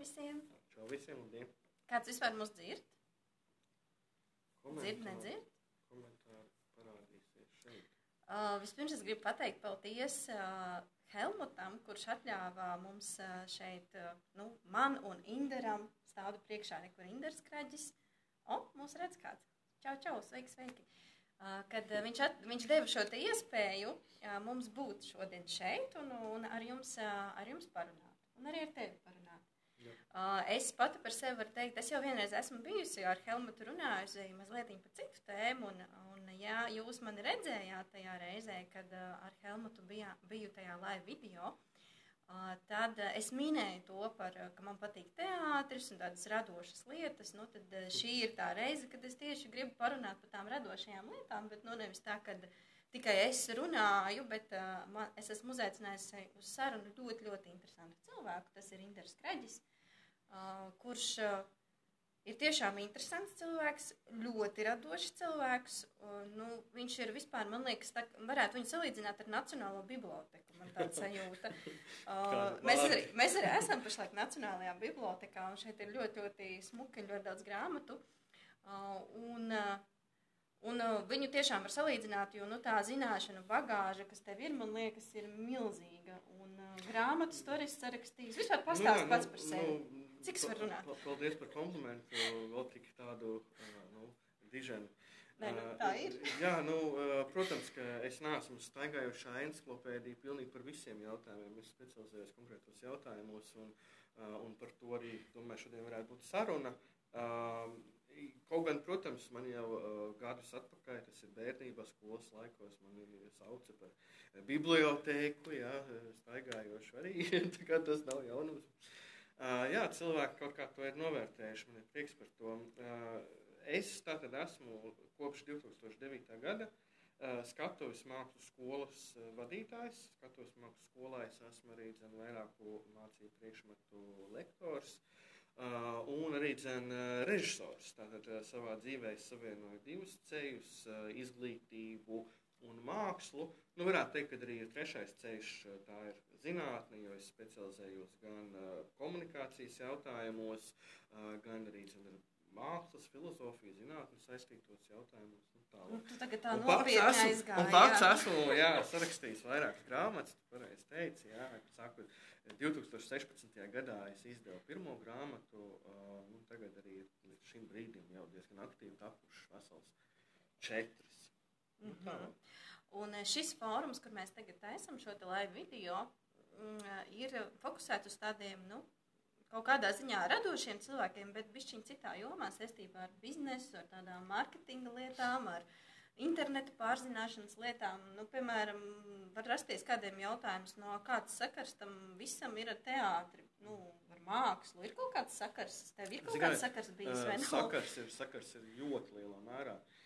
visiem! Čau visiem, labdien! Kāds vispār mūs dzird? Komentāri- Dzird, nedzird? Komentāri parādīsies šeit. Uh, vispirms es gribu pateikt paldies uh, Helmutam, kurš atļāva mums uh, šeit, uh, nu, man un Inderam stādu priekšā nekur Inders kraģis. O, mūs redz kāds. Čau, čau, sveiki, sveiki. Uh, kad viņš, at, viņš deva šo iespēju mums būt šodien šeit un, un ar, jums, ar jums parunāt. Un arī ar tevi parunāt. Uh, es pati par sevi varu teikt, es jau vienreiz esmu bijusi ar Helmutu runājusi mazliet par citu tēmu. Un, un, ja jūs mani redzējāt tajā reizē, kad uh, ar Helmutu bijā, biju tajā live video, uh, tad es minēju to, par, ka man patīk teātris un tādas radošas lietas. Nu, tad šī ir tā reize, kad es tieši gribu parunāt par tām radošajām lietām, bet nu, nevis tā, ka tikai es runāju, bet man, es esmu uzaicinājusi uz sarunu ļoti, ļoti interesantu cilvēku. Tas ir Inders Kraģis, uh, kurš uh, ir tiešām interesants cilvēks, ļoti radošs cilvēks. Nu, viņš ir vispār, man liekas, tā, varētu viņu salīdzināt ar Nacionālo biblioteku. Man tāda sajūta. Kādu mēs, arī, mēs arī esam pašlaik Nacionālajā bibliotekā, un šeit ir ļoti, ļoti smuki un ļoti daudz grāmatu. Un, Un viņu tiešām var salīdzināt, jo nu, tā zināšanu bagāža, kas tev ir, man liekas, ir milzīga. Un grāmatas to arī sarakstījis. Vispār pastāst jā, pats par sevi. Nu, Cik es varu runāt? pa- pa- Paldies par komplimentu, vēl tik tādu, nu, diženu. Nē, nu, tā ir. Jā, nu, protams, ka es neesmu staigājušā enciklopēdija pilnīgi par visiem jautājumiem. Es specializējos konkrētos jautājumos, un, un par to arī, domāju, šodien varētu būt saruna. Kaut gan, protams, man jau uh, gadus atpakaļ, tas ir bērnībā, skolas laikos, mani sauca par bibliotēku, jā, staigājošu arī, tā kā tas nav jaunums. Uh, jā, cilvēki kaut kā to ir novērtējuši, man ir prieks par to. Uh, es tātad esmu kopš 2009. gada uh, skatuves mākslu skolas uh, vadītājs. Skatuves mākslu skolā es esmu arī dzen, vairāku mācību priekšmetu lektors. Uh, un arī dzen, uh, režisors. Tātad uh, savā dzīvē es savienoju divus ceļus uh, - izglītību un mākslu. Nu, varētu teikt, ka arī ir trešais ceļš, uh, tā ir zinātne, jo es specializējos gan uh, komunikācijas jautājumos, uh, gan arī ar mākslas, filozofiju, zinātnē saistītos jautājumos. Nu, tālāk. Nu, tagad tā nopietni esmu, aizgāji. un pats esmu jā, sarakstījis vairākas grāmatas, tu pareizi teici. Jā, sākot 2016. gadā es izdevu pirmo grāmatu, uh, nu, tagad arī līdz šim brīdim jau diezgan aktīvi tapušas vesels četras. Nu, tā. Mhm. Un eh, šis fórums, kur mēs tagad taisām šo live video, mm, ir fokusēts uz tādiem, nu, kaut kādā ziņā radošiem cilvēkiem, bet bišķiņ citā jomā saistībā ar biznesu, ar tādām mārketinga lietām, ar interneta pārzināšanas lietām. Nu, piemēram, var rasties kādiem jautājums, no kāds sakars tam visam ir ar teātri, nu, ar mākslu. Ir kaut kāds sakars, tev ir kaut kāds sakars bijis, vai Uh, ne? sakars, ir, sakars ir ļoti lielā mērā. Uh,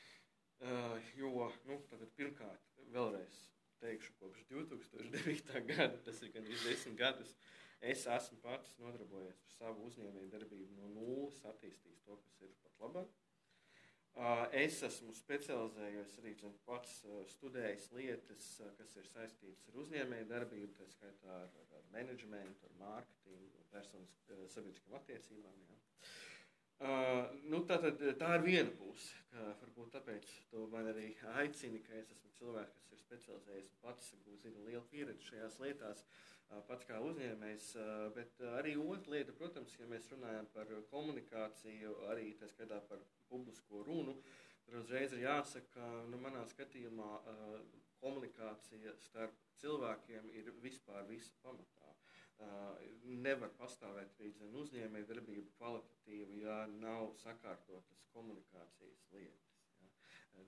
jo, nu, pirmkārt, vēlreiz teikšu, kopš 2009. gada, tas ir gandrīz desmit gadus, es esmu pats nodarbojies ar savu uzņēmēju darbību no nulles, attīstījis to, kas ir pat labāk. Es esmu specializējies arī dzen, pats studējis lietas, kas ir saistītas ar uzņēmēju darbību, tā skaitā ar, ar, menedžmentu, ar mārketingu, personas uh, sabiedriskām attiecībām. Jā. Uh, nu, tā, tad, tā ir viena puse. Varbūt tāpēc man arī aicina, ka es esmu cilvēks, kas ir specializējies pats zina lielu pieredzi šajās lietās, pats kā uzņēmējs. Bet arī otra lieta, protams, ja mēs runājam par komunikāciju, arī tā skaitā par publisko runu, tad uzreiz ir jāsaka, ka nu, manā skatījumā komunikācija starp cilvēkiem ir vispār visa pamatā. Nevar pastāvēt arī zin, uzņēmēja darbība kvalitatīva, ja nav sakārtotas komunikācijas lietas. Ja.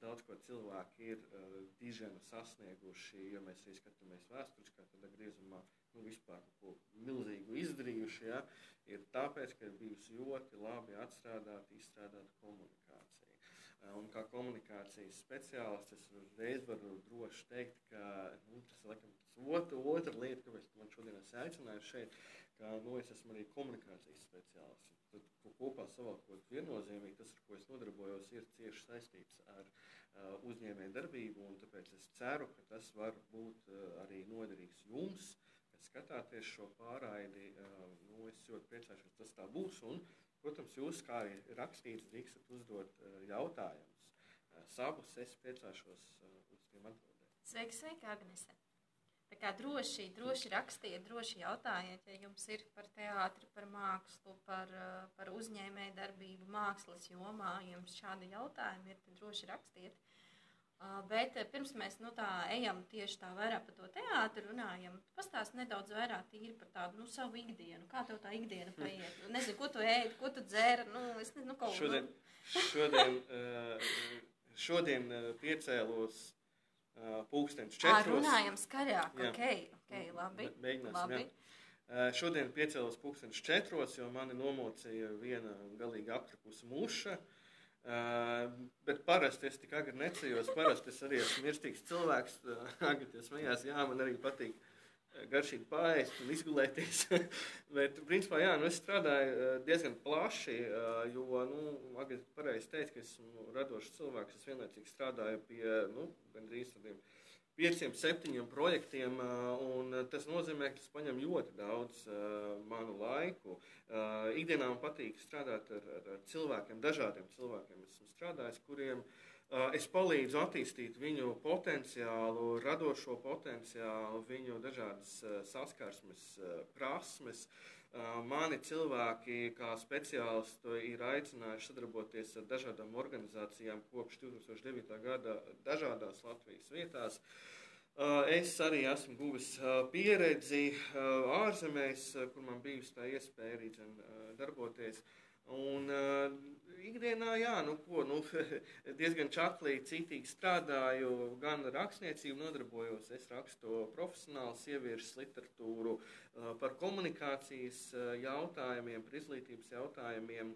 Daudz ko cilvēki ir uh, diženu sasnieguši, ja mēs arī skatāmies vēsturiskā griezumā, nu, vispār ko milzīgu izdarījuši, ja, ir tāpēc, ka ir bijusi ļoti labi atstrādāta, izstrādāta komunikācija. Un kā komunikācijas speciālists, es uzreiz varu droši teikt, ka nu, tas ir laikam, otra, otra lieta, kāpēc man šodien esi aicinājis šeit, ka nu, es esmu arī komunikācijas speciālists. Tad ko kopā savalkot viennozīmīgi, tas, ar ko es nodarbojos, ir cieši saistīts ar uh, uzņēmēju darbību, un tāpēc es ceru, ka tas var būt uh, arī noderīgs jums, kas skatāties šo pārraidi, nu, es ļoti priecājos, ka tas tā būs. Un, protams, jūs, kā arī rakstīts, drīkstat uzdot jautājumus. Savus es priecāšos uz tiem atbildēt. Sveiki, sveiki, Agnese! Tā kā droši, droši rakstiet, droši jautājiet, ja jums ir par teātri, par mākslu, par, par uzņēmēju darbību, mākslas jomā, jums šādi jautājumi ir, tad droši rakstiet. Bet pirms mēs nu, tā ejam tieši tā vairāk par to teātri, runājam, pastāst nedaudz vairāk tīri par tādu nu, savu ikdienu. Kā tev tā ikdiena paiet? Nezinu, ko tu ēd, ko tu dzer. Nu, es nezinu, nu, ko. Šodien, šodien, šodien piecēlos pulkstenis četros. Runājam skaļāk, jā. ok, ok, labi. Mēģināsim, labi. Jā. Šodien piecēlos pulkstenis četros, jo mani nomocīja viena galīgi aptrakusi muša. Uh, bet parasti es tik agri necējos. Parasti es arī esmu mirstīgs cilvēks. Agri tas mājās, jā, man arī patīk garšīgi pāriest un izgulēties. bet, principā, jā, nu es strādāju diezgan plaši, jo, nu, agri pareizi teikt, ka esmu radošs cilvēks. Es vienlaicīgi strādāju pie, nu, gandrīz tādiem pieciem, septiņiem projektiem, un tas nozīmē, ka tas paņem ļoti daudz manu laiku. Ikdienā man patīk strādāt ar, ar cilvēkiem, dažādiem cilvēkiem. Esmu strādājis, kuriem es palīdzu attīstīt viņu potenciālu, radošo potenciālu, viņu dažādas saskarsmes, prasmes. Mani cilvēki, kā speciālisti, ir aicinājuši sadarboties ar dažādām organizācijām kopš 2009. gada dažādās Latvijas vietās. Es arī esmu guvis pieredzi ārzemēs, kur man bijusi tā iespēja arī darboties. Un ikdienā, jā, nu, ko, nu, diezgan čaklīgi, citīgi strādāju, gan rakstniecību nodarbojos. Es rakstu profesionālu sieviešu literatūru par komunikācijas jautājumiem, par izglītības jautājumiem.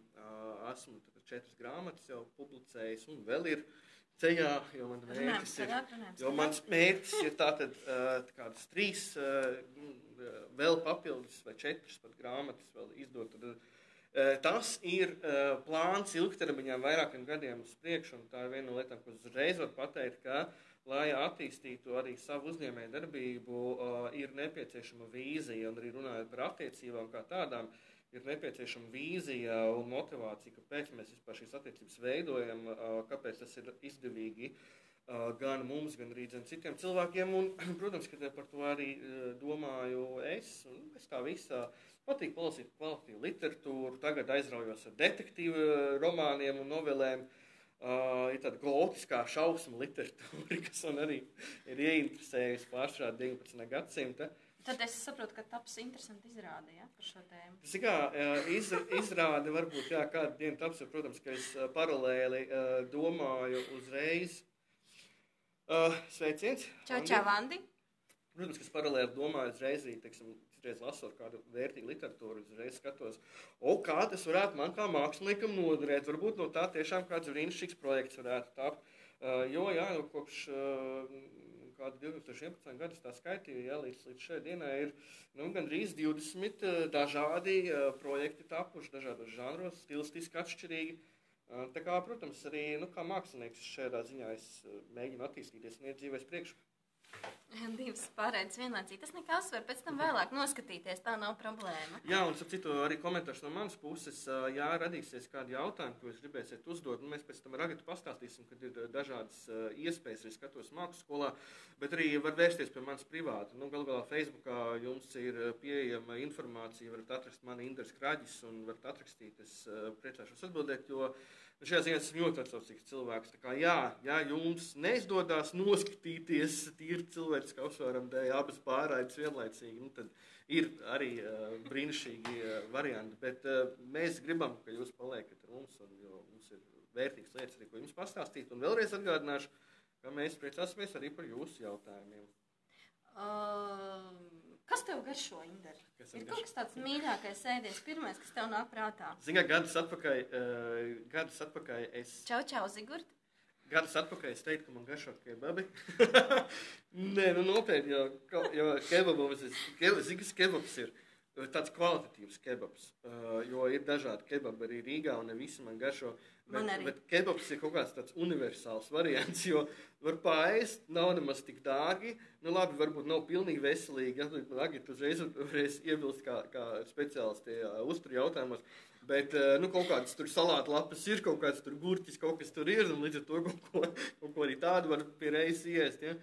Esmu četras grāmatas jau publicējis un vēl ir ceļā, jo man mērķis ir, jo mans mērķis ir tātad kādas trīs, vēl papildus vai četras pat grāmatas vēl izdot. Tad, Eh, tas ir eh, plāns ilgtermiņā, vairākiem gadiem uz priekšu, tā ir viena no lietām, ko uzreiz var pateikt, ka, lai attīstītu arī savu uzņēmēju darbību, eh, ir nepieciešama vīzija, un arī runājot par attiecībām kā tādām, ir nepieciešama vīzija un motivācija, kāpēc mēs vispār šīs attiecības veidojam, kāpēc tas ir izdevīgi gan mums, gan arī gan citiem cilvēkiem. Un, protams, ka par to arī domāju es, un es tā visā Patīk lasīt kvalitīvu literatūru, tagad aizraujos ar detektīvu eh, romāniem un novelēm. Uh, ir tāda gotiskā šausmu literatūra, kas man arī ir ieinteresējusi pārstrā 19. gadsimta. Tad es saprotu, ka taps interesanti izrāde ja, par šo tēmu. Tas ir kā iz, izrāde, varbūt jā, kādu dienu taps, jo, protams, ka es paralēli uh, domāju uzreiz. Uh, sveiciens! Čau, čau, Vandi! Protams, ka es paralēli domāju uzreiz arī, teiksim, citreiz lasot kādu vērtīgu literatūru, uzreiz skatos, o, kā tas varētu man kā māksliniekam noderēt. Varbūt no tā tiešām kāds brīnišķīgs projekts varētu tapt. Uh, jo, jā, nu, kopš uh, kāda 2011. gada tā skaitīja, jā, līdz, līdz šai dienai ir nu, gandrīz 20 uh, dažādi uh, projekti tapuši dažādos žanros, stilistiski atšķirīgi. Uh, tā kā, protams, arī nu, kā mākslinieks šajā ziņā es uh, mēģinu attīstīties un iet dzīvēs priekšu. Divas pārēdes vienlaicīgi. Tas nekas var pēc tam vēlāk noskatīties, tā nav problēma. Jā, un ap citu arī komentārs no manas puses, ja radīsies kādi jautājumi, ko jūs gribēsiet uzdot, nu, mēs pēc tam ragatu pastāstīsim, kad ir dažādas iespējas, arī skatos mākslas skolā, bet arī var vērsties pie manis privāti. Nu, galu galā Facebookā jums ir pieejama informācija, varat atrast mani Indras Kraģis un varat atrakstīt, es priecāšos atbildēt, jo Un šajā ziņā esmu ļoti atsaucīgs cilvēks. Kā, jā, ja jums neizdodas noskatīties tīri cilvēciskā uzsvēruma dēļ abas pārraides vienlaicīgi, nu, tad ir arī uh, brīnišķīgi uh, varianti. Bet uh, mēs gribam, ka jūs paliekat ar mums, un, jo mums ir vērtīgas lietas, arī, ko jums pastāstīt. Un vēlreiz atgādināšu, ka mēs priecāsimies arī par jūsu jautājumiem. Uh... Kas tev garšo, Indra? Ir kaut kas tāds mīļākais ēdiens, pirmais, kas tev nāk prātā. Zinām, gadus atpakaļ, uh, gadus atpakaļ es. Čau, čau, Zigurt. Gadus atpakaļ es teicu, ka man garšo kebabi. Nē, nu nopietni, jo, jo kebabos ir, zini, kas kebabs ir. tāds kvalitatīvs kebabs. Uh, jo ir dažādi kebabi arī Rīgā, un ne visi man garšo. Bet, Man arī. bet kebabs ir kaut kāds tāds universāls variants, jo var pāriest, nav nemaz tik dārgi. Nu, labi, varbūt nav pilnīgi veselīgi. Agri, uzreiz varēs iebilst kā, kā speciālisti uzturu jautājumos. Bet uh, nu, kaut kādas tur salātu lapas ir, kaut kāds tur gurķis, kaut kas tur ir, un līdz ar to kaut ko, kaut ko arī tādu var pie reizes iest. Ja.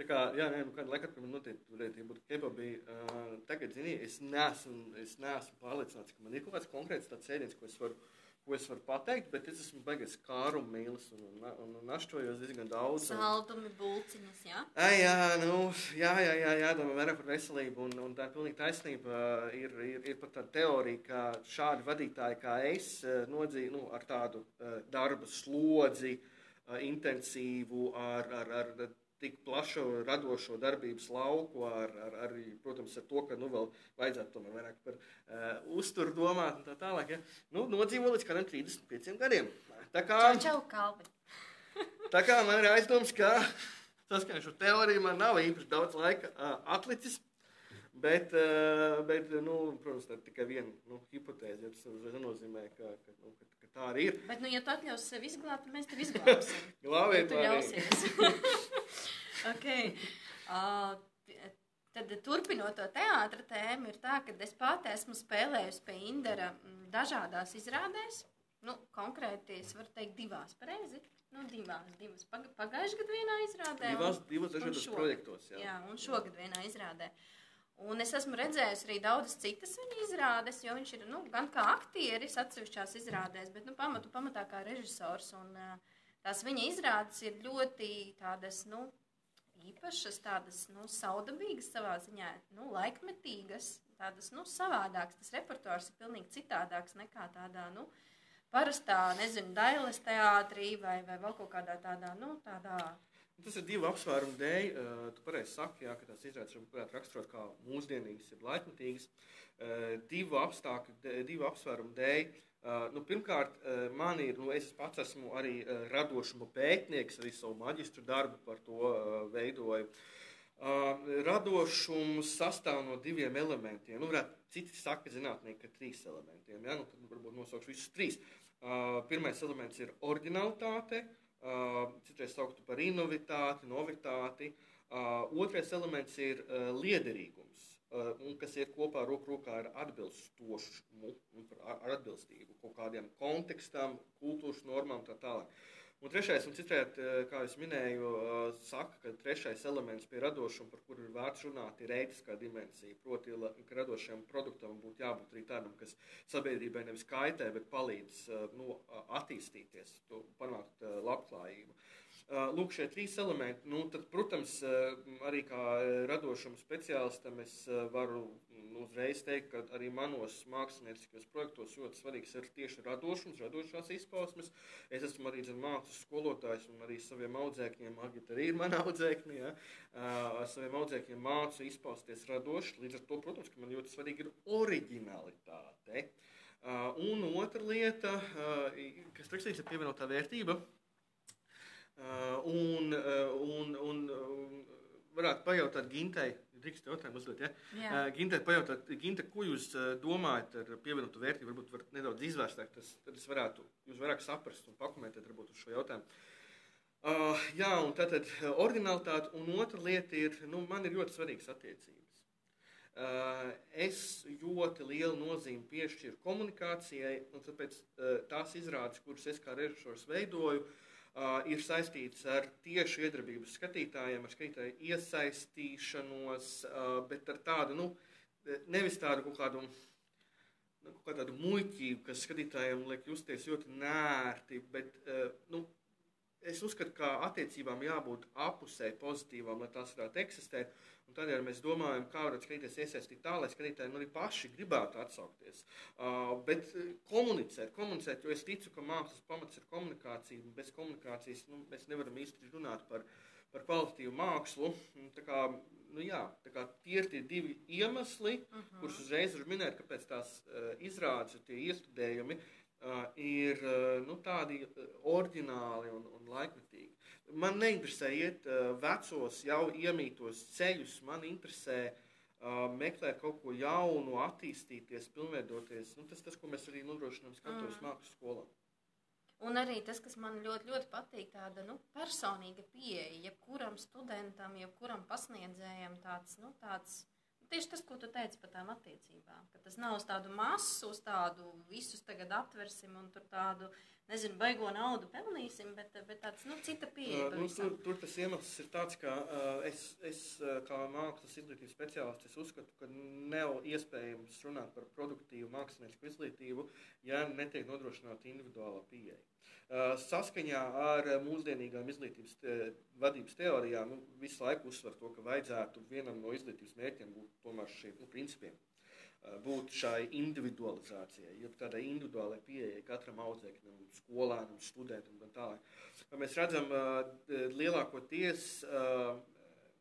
Tā kā, jā, nē, nu, kāda laika atpakaļ noteikti varētu būt kebabi. Uh, tagad, zini, es neesmu, es neesmu pārliecināts, ka man ir kaut kāds konkrēts tāds ēdiens, ko es varu, ko es varu pateikt, bet es esmu baigies kāru mīlis un, un, un, un naštojos diezgan daudz. Un, Saldumi, bulciņas, jā. Ai, jā, nu, jā, jā, jā, jādomā vairāk par veselību, un, un tā pilnīgi taisnība. Ir, ir, ir pat tāda teorija, ka šādi vadītāji kā es eh, nodzīvo nu, ar tādu uh, darba slodzi, uh, intensīvu, ar, ar, ar tik plašu radošo darbības lauku, ar, ar, arī, protams, ar to, ka nu, vēl vajadzētu tomēr vairāk par uh, uzturu domāt un tā tālāk. Ja? Nu, nodzīvo līdz kādiem 35 gadiem. Tā kā, Čau, čau, tā kā man ir aizdoms, ka saskaņā ar šo teoriju man nav īpaši daudz laika uh, atlicis. Bet, uh, bet nu, protams, tā ir tikai viena nu, hipotēze. Tas nenozīmē, ka, ka, nu, ka tā arī ir. Bet, nu, ja tu atļausi sev izglābt, mēs tev izglābsim. Glābiet Tu mani. ļausies. okay. uh, tad, turpinot to teātra tēmu, ir tā, ka es pati esmu spēlējusi pie Indra mm, dažādās izrādēs. Nu, konkrēti, es varu teikt, divās pareizi. Nu, divās, divas Pag pagājušajā gadā vienā izrādē. Divās, dažādos šogad. projektos. Jā. Jā, un šogad vienā izrādē. Un es esmu redzējusi arī daudzas citas viņa izrādes, jo viņš ir nu, gan kā aktieris atsevišķās izrādēs, bet nu, pamatu pamatā kā režisors. Un, tās viņa izrādes ir ļoti tādas, nu, īpašas, tādas, nu, saudabīgas savā ziņā, nu, laikmetīgas, tādas, nu, savādākas. Tas repertuārs ir pilnīgi citādāks nekā tādā, nu, parastā, nezinu, dailes teātrī vai, vai vēl kaut kādā tādā, nu, tādā Tas ir divu apsvērumu dēļ. Uh, tu pareizi saki, jā, ka tās izrādes varētu raksturot kā mūsdienīgas, jeb laikmetīgas. Uh, divu apstākļu, divu apsvērumu dēļ. Uh, nu, pirmkārt, man ir, nu, es pats esmu arī radošuma pētnieks, arī savu maģistru darbu par to veidoju. Radošums sastāv no diviem elementiem. Nu, varētu, citi saka, zinātnieki, ka trīs elementiem. Ja? Nu, tad varbūt nosaukšu visus trīs. Pirmais elements ir originalitāte, citreiz sauktu par inovitāti, novitāti. Uh, otrais elements ir uh, liederīgums, uh, un kas iet kopā roku rokā ar atbilstošumu, par- ar, ar atbilstību kaut kādiem kontekstam, kultūras normām un tā tālāk. Un trešais, un citreiz, uh, kā jau minēju, uh, saka, ka trešais elements pie radošuma, par kuru ir vērts runāt, ir ētiskā dimensija. Proti, ka radošajam produktam būtu jābūt arī tādam, kas sabiedrībai nevis kaitē, bet palīdz uh, nu, attīstīties, panākt labklājību. Uh, Lūk, šie trīs elementi. Nu, tad, protams, uh, arī kā uh, radošuma speciālistam es varu mm, uzreiz teikt, ka arī manos mākslinieckos projektos ļoti svarīgs ir tieši radošums, radošās izpausmes. Es esmu arī mākslas skolotājs un arī saviem audzēkņiem, Agita arī ir mana audzēkņa, ja? saviem audzēkņiem mācu izpausties radoši. Līdz ar to, protams, ka man ļoti svarīgi ir originalitāte. Un otra lieta, kas rakstīts, ir pievienotā vērtība. Uh, un, uh, un, un, un varētu pajautāt Gintai, drīkst jautājumu uzdot, ja? Jā. Gintai pajautāt, Ginta, ko jūs domājat ar pievienotu vērtību? Varbūt varat nedaudz izvērstāk, tas, tad es varētu jūs vairāk saprast un pakomentēt varbūt uz šo jautājumu. Uh, jā, un tātad originalitāte un otra lieta ir, nu, man ir ļoti svarīgas attiecības. Uh, es ļoti lielu nozīmi piešķiru komunikācijai, un tāpēc uh, tās izrādes, kuras es kā režisors veidoju, uh, ir saistītas ar tieši iedarbības skatītājiem, ar skatītāju iesaistīšanos, uh, bet ar tādu, nu, nevis tādu kaut kādu, nu, kaut kādu muļķību, kas skatītājiem liek justies ļoti nērti, bet, uh, nu, es uzskatu, ka attiecībām jābūt apusē pozitīvām, lai tās varētu eksistēt. Un tādēļ mēs domājam, kā varētu skatīties iesaistīt tā, lai skatītāji arī paši gribētu atsaukties. Uh, bet komunicēt, komunicēt, jo es ticu, ka mākslas pamats ir komunikācija. un Bez komunikācijas nu, mēs nevaram īsti runāt par, par kvalitatīvu mākslu. Tā kā, nu, jā, tā kā tie ir tie divi iemesli, uh -huh. kurus uzreiz var minēt, kāpēc tās uh, izrādes un tie iestudējumi uh, ir uh, nu, tādi uh, oriģināli un, un laikmetīgi. Man neinteresē iet uh, vecos, jau iemītos ceļus. Man interesē uh, meklēt kaut ko jaunu, attīstīties, pilnveidoties. Nu, tas, tas, ko mēs arī nodrošinām skatuves mm. mākslas skolā. Un arī tas, kas man ļoti, ļoti patīk, tāda nu, personīga pieeja, jebkuram studentam, jebkuram pasniedzējam, tāds, nu, tāds tieši tas, ko tu teici par tām attiecībām. Ka tas nav uz tādu masu, uz tādu visus tagad aptversim un tur tādu nezinu, baigo naudu pelnīsim, bet, bet tāds nu, cita pieeja. Uh, nu, tur, tur tas iemesls ir tāds, ka uh, es, es kā mākslas izglītības speciālists uzskatu, ka nav iespējams runāt par produktīvu mākslinieku izglītību, ja netiek nodrošināta individuāla pieeja. Uh, saskaņā ar mūsdienīgām izglītības te, vadības teorijām nu, visu laiku uzsver to, ka vajadzētu vienam no izglītības mērķiem būt tomēr šiem nu, principiem būt šai individualizācijai, jeb tādai individuālai pieejai katram audzēknim, skolēnam, studentam un tā tālāk. Mēs redzam, lielākoties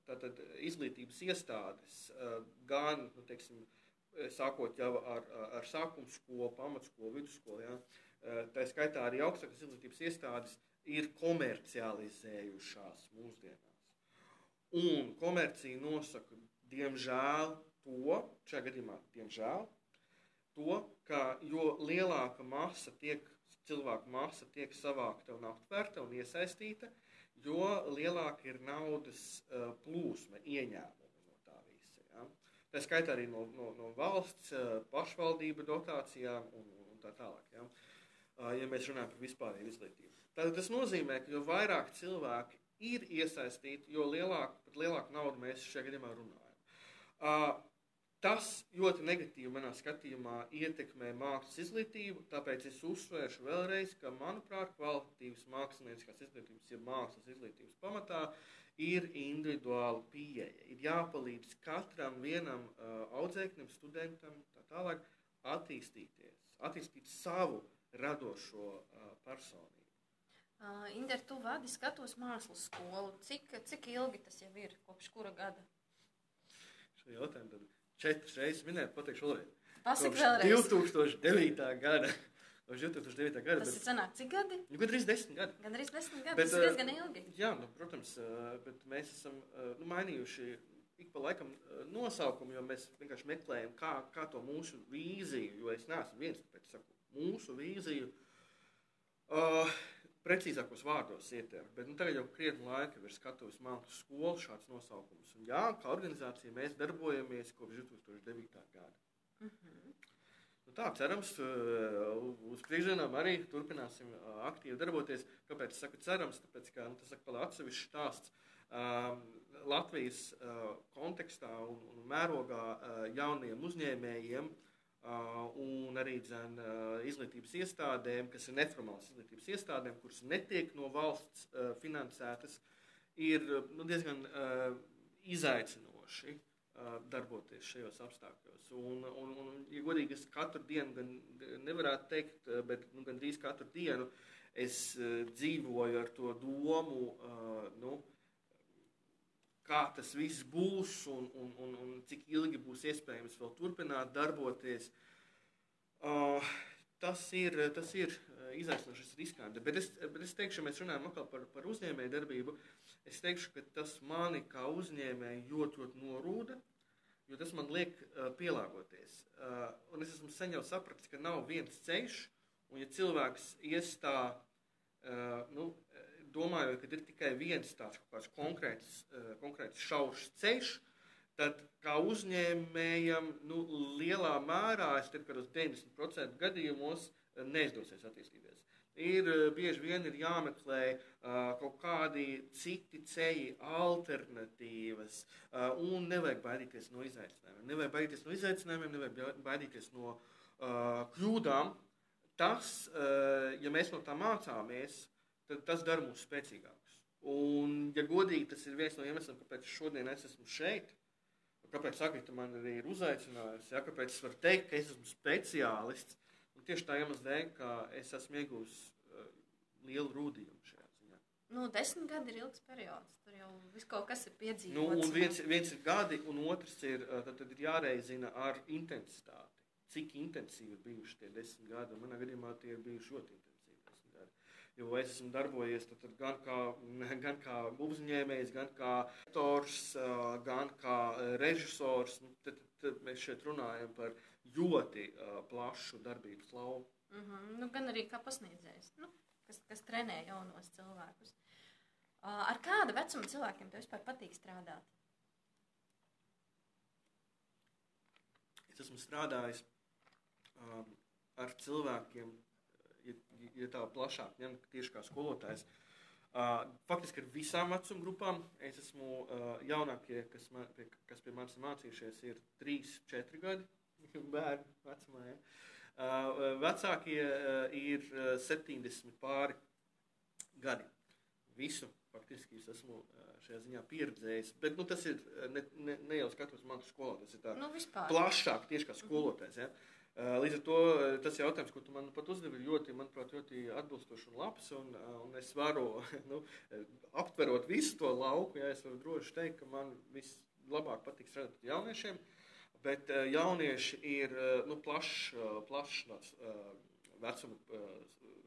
tātad, izglītības iestādes gan, nu, teiksim, sākot jau ar, ar sākuma skolu, pamatskolu, vidusskolu, ja, tā skaitā arī augstākas izglītības iestādes ir komercializējušās mūsdienās. Un komercija nosaka, diemžēl, to, šajā gadījumā, diemžēl, to, ka jo lielāka masa tiek, cilvēku masa tiek savākta un aptvērta un iesaistīta, jo lielāka ir naudas uh, plūsma, ieņēmumi no tā visa. Ja? Tā skaitā arī no, no, no valsts, uh, pašvaldību dotācijām un, un, un tā tālāk. Ja? Uh, ja mēs runājam par vispārēju izglītību. Tad tas nozīmē, ka jo vairāk cilvēki ir iesaistīti, jo lielāku, lielāku naudu mēs šajā gadījumā runājam. Tas ļoti negatīvi manā skatījumā ietekmē mākslas izglītību, tāpēc es uzsvēršu vēlreiz, ka, manuprāt, kvalitatīvas mākslinieckās izglītības, ja mākslas izglītības pamatā ir individuāla pieeja. Ir jāpalīdz katram vienam uh, audzēknim, studentam, tā tālāk attīstīties, attīstīt savu radošo uh, personību. Uh, Inder, tu vadi skatos mākslas skolu. Cik, cik ilgi tas jau ir? Kopš kura gada? Šo jautājumu tad četras reizes minēt, pateikšu vēlreiz. Pasaka vēlreiz. 2009. gada. Kopš 2009. gada. Tas bet, ir sanāk, cik gadi? Nu, gandrīz desmit gadi. Gandrīz desmit gadi, bet, tas ir diezgan ilgi. Jā, nu, protams, bet mēs esam nu, mainījuši ik pa laikam nosaukumu, jo mēs vienkārši meklējam, kā, kā to mūsu vīziju, jo es neesmu viens, tāpēc saku, mūsu vīziju. Uh, precīzākos vārdos ietver. Bet nu, tagad jau krietni laika ir skatuves mākslas skola šāds nosaukums. Un, jā, kā organizācija mēs darbojamies kopš 2009. gada. Mm -hmm. nu, tā, cerams, uz priekšdienām arī turpināsim aktīvi darboties. Kāpēc es saku cerams? Tāpēc, ka nu, tas ir atsevišķs stāsts. Um, Latvijas uh, kontekstā un, un mērogā uh, jauniem uzņēmējiem uh, Uh, un arī dzen, uh, izglītības iestādēm, kas ir neformālas izglītības iestādēm, kuras netiek no valsts uh, finansētas, ir nu, diezgan izaicinoši darboties šajos apstākļos. Un, un, un, ja godīgi, es katru dienu gan nevarētu teikt, bet nu, gandrīz katru dienu es dzīvoju ar to domu, nu, kā tas viss būs un, un, un, un cik ilgi būs iespējams vēl turpināt darboties. Uh, tas ir, tas ir uh, izaicinošs, riskanti. Bet es, bet es teikšu, mēs runājam par, par uzņēmēju darbību, es teikšu, ka tas mani kā uzņēmēju ļoti, ļoti norūda, jo tas man liek uh, pielāgoties. Uh, un es esmu sen jau sapratis, ka nav viens ceļš, un ja cilvēks ies tā, uh, nu, domāju, ka ir tikai viens tāds konkrēts, uh, konkrēts šaušs ceļš, tad kā uzņēmējam nu, lielā mērā, es teiktu, ka uz 90% gadījumos uh, neizdosies attīstīties. Ir uh, bieži vien ir jāmeklē uh, kaut kādi citi ceļi, alternatīvas, uh, un nevajag baidīties no izaicinājumiem. Nevajag baidīties no izaicinājumiem, nevajag baidīties no uh, kļūdām. Tas, uh, ja mēs no tā mācāmies, tad tas dara mūs spēcīgākus. Un, ja godīgi, tas ir viens no iemesliem, kāpēc šodien es esmu šeit. Kāpēc Agnēta man arī ir uzaicinājusi? Ja, kāpēc es varu teikt, ka es esmu speciālists? Un tieši tā iemesla dēļ, ka es esmu ieguvis uh, lielu rūdījumu šajā ziņā. Nu, desmit gadi ir ilgs periods. Tur jau viss kaut kas ir piedzīvots. Nu, un viens, viens ir gadi, un otrs ir, uh, tad, tad ir jāreizina ar intensitāti. Cik intensīvi ir bijuši tie desmit gadi? Manā gadījumā tie ir bijuši ļoti intensīvi. Jo es esmu darbojies tad, tad gan, kā, gan kā uzņēmējs, gan kā aktors, gan kā režisors. Nu, tad, tad mēs šeit runājam par ļoti uh, plašu darbības lauku. Mm -hmm. nu, gan arī kā pasniedzējs, nu, kas, kas trenē jaunos cilvēkus. Uh, ar kādu vecumu cilvēkiem tev vispār patīk strādāt? Es esmu strādājis um, ar cilvēkiem, ja, ja tā plašāk ņem tieši kā skolotājs. Uh, faktiski ar visām vecuma grupām. Es esmu uh, jaunākie, kas, man, pie, kas pie manis mācījušies, ir 3, 4 gadi bērnu vecumā. Ja. Uh, vecākie uh, ir 70 pāri gadi. Visu faktiski es esmu šajā ziņā pieredzējis. Bet nu, tas ir ne, ne, ne jau skatās manu skolu, tas ir tā nu, vispār. plašāk, tieši kā skolotājs. Ja. Līdz ar to tas jautājums, ko tu man pat uzdevi, ir ļoti, manuprāt, ļoti atbilstošs un labs. Un, un es varu, nu, aptverot visu to lauku, ja es varu droši teikt, ka man vislabāk patīk strādāt ar jauniešiem. Bet jaunieši ir nu, plašs, tāds, vecuma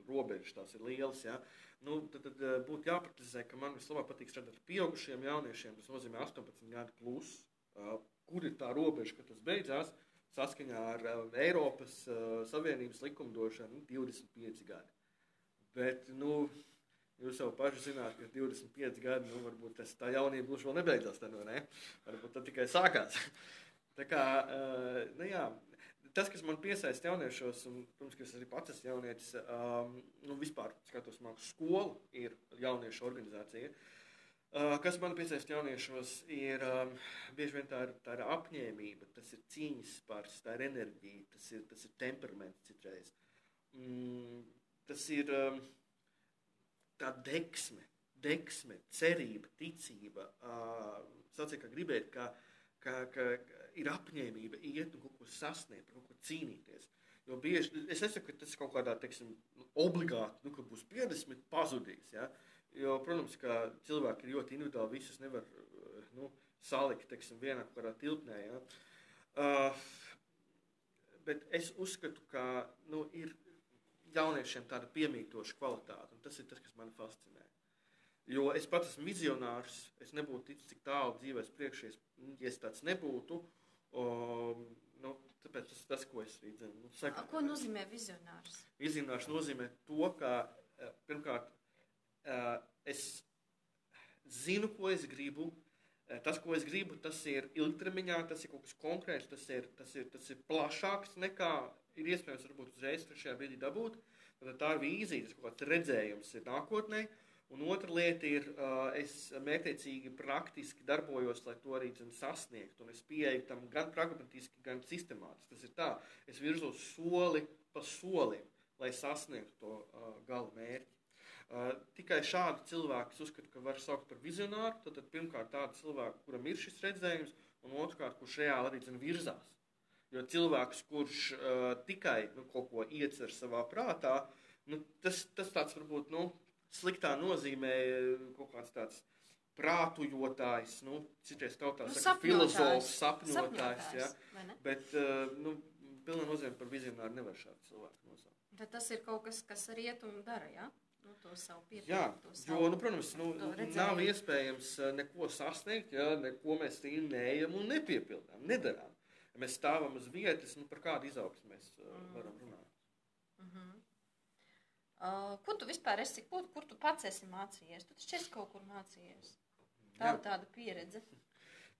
robežas, tās ir lielas. Ja? Nu, tad tad būtu jāprecizē, ka man vislabāk patīk strādāt ar pieaugušiem jauniešiem. Tas nozīmē 18 gadu plus, kur ir tā robeža, kad tas beidzās. Saskaņā ar Eiropas Savienības likumdošanu 25 gadi. Bet, nu, Jūs jau paši zināt, ka 25 gadi, nu, varbūt tas tā jaunība gluži vēl nebeidzās. Nu, ne? Varbūt tā tikai sākās. Tā kā, uh, nu jā, tas, kas man piesaista jauniešos, un, protams, es arī pats esmu jaunietis, um, nu, vispār skatos mākslas skolu, ir jauniešu organizācija. Uh, kas man piesaista jauniešos, ir um, bieži vien tā ir, tā ir apņēmība, tas ir cīņas spārs, tā ir enerģija, tas ir, tas ir temperaments citreiz. Mm, tas ir um, tā deksme, deksme, cerība, ticība, uh, sacīt, ka gribēt, ka, ka, ka, ir apņēmība iet un kaut ko sasniegt, kaut ko cīnīties. Jo bieži es nesaku, ka tas kaut kādā teiksim, obligāti, nu, ka būs 50 pazudīs. Ja? Jo, protams, ka cilvēki ir ļoti individuāli, visus nevar nu, salikt teiksim, vienā kādā tilpnē. Ja? Uh, bet es uzskatu, ka nu, ir jauniešiem tāda piemītoša kvalitāte, un tas ir tas, kas man fascinē. Jo es pats esmu vizionārs, es nebūtu ticis tik tālu dzīvēs priekšā, ja es tāds nebūtu. Um, nu, tāpēc tas ir tas, ko es arī dzinu. Nu, saka, ko nozīmē vizionārs? Vizionārs nozīmē to, ka eh, pirmkārt eh, es zinu, ko es gribu. Eh, tas, ko es gribu, tas ir ilgtermiņā, tas ir kaut kas konkrēts, tas ir, tas ir, tas ir plašāks nekā ir iespējams varbūt uzreiz trešajā brīdī dabūt. Tad tā ir vīzija, tas kaut kāds redzējums ir nākotnē. Un otra lieta ir, uh, es mērķiecīgi, praktiski darbojos, lai to arī dzen, sasniegtu. Un es pieeju tam gan pragmatiski, gan sistemātiski. Tas ir tā, es virzos soli pa solim, lai sasniegtu to uh, gala mērķi. Uh, tikai šādi cilvēki uzskata, ka var saukt par vizionāru. Tad, tad pirmkārt, tāda cilvēka, kuram ir šis redzējums, un otrkārt, kurš reāli arī dzen, virzās. Jo cilvēks, kurš uh, tikai nu, kaut ko iecer savā prātā, nu, tas, tas tāds varbūt nu, sliktā nozīmē kaut kāds tāds prātujotājs, nu, citreiz tautā nu, saka, filozofs, sapņotājs, sapņotājs ja? bet, uh, nu, pilnā nozīmē par vizionāru nevar šādu cilvēku nosaukt. Bet tas ir kaut kas, kas arī iet un dara, jā? Ja? Nu, to savu pietiekumu. Jā, jo, nu, protams, nu, nav iespējams uh, neko sasniegt, ja neko mēs tīri neejam un nepiepildām, nedarām. Ja mēs stāvam uz vietas, nu, par kādu izaugsmu mēs uh, varam runāt. Mm -hmm. Uh, ko tu vispār esi, kur, kur tu pats esi mācījies? Tu taču esi kaut kur mācījies. Tā ir tāda pieredze.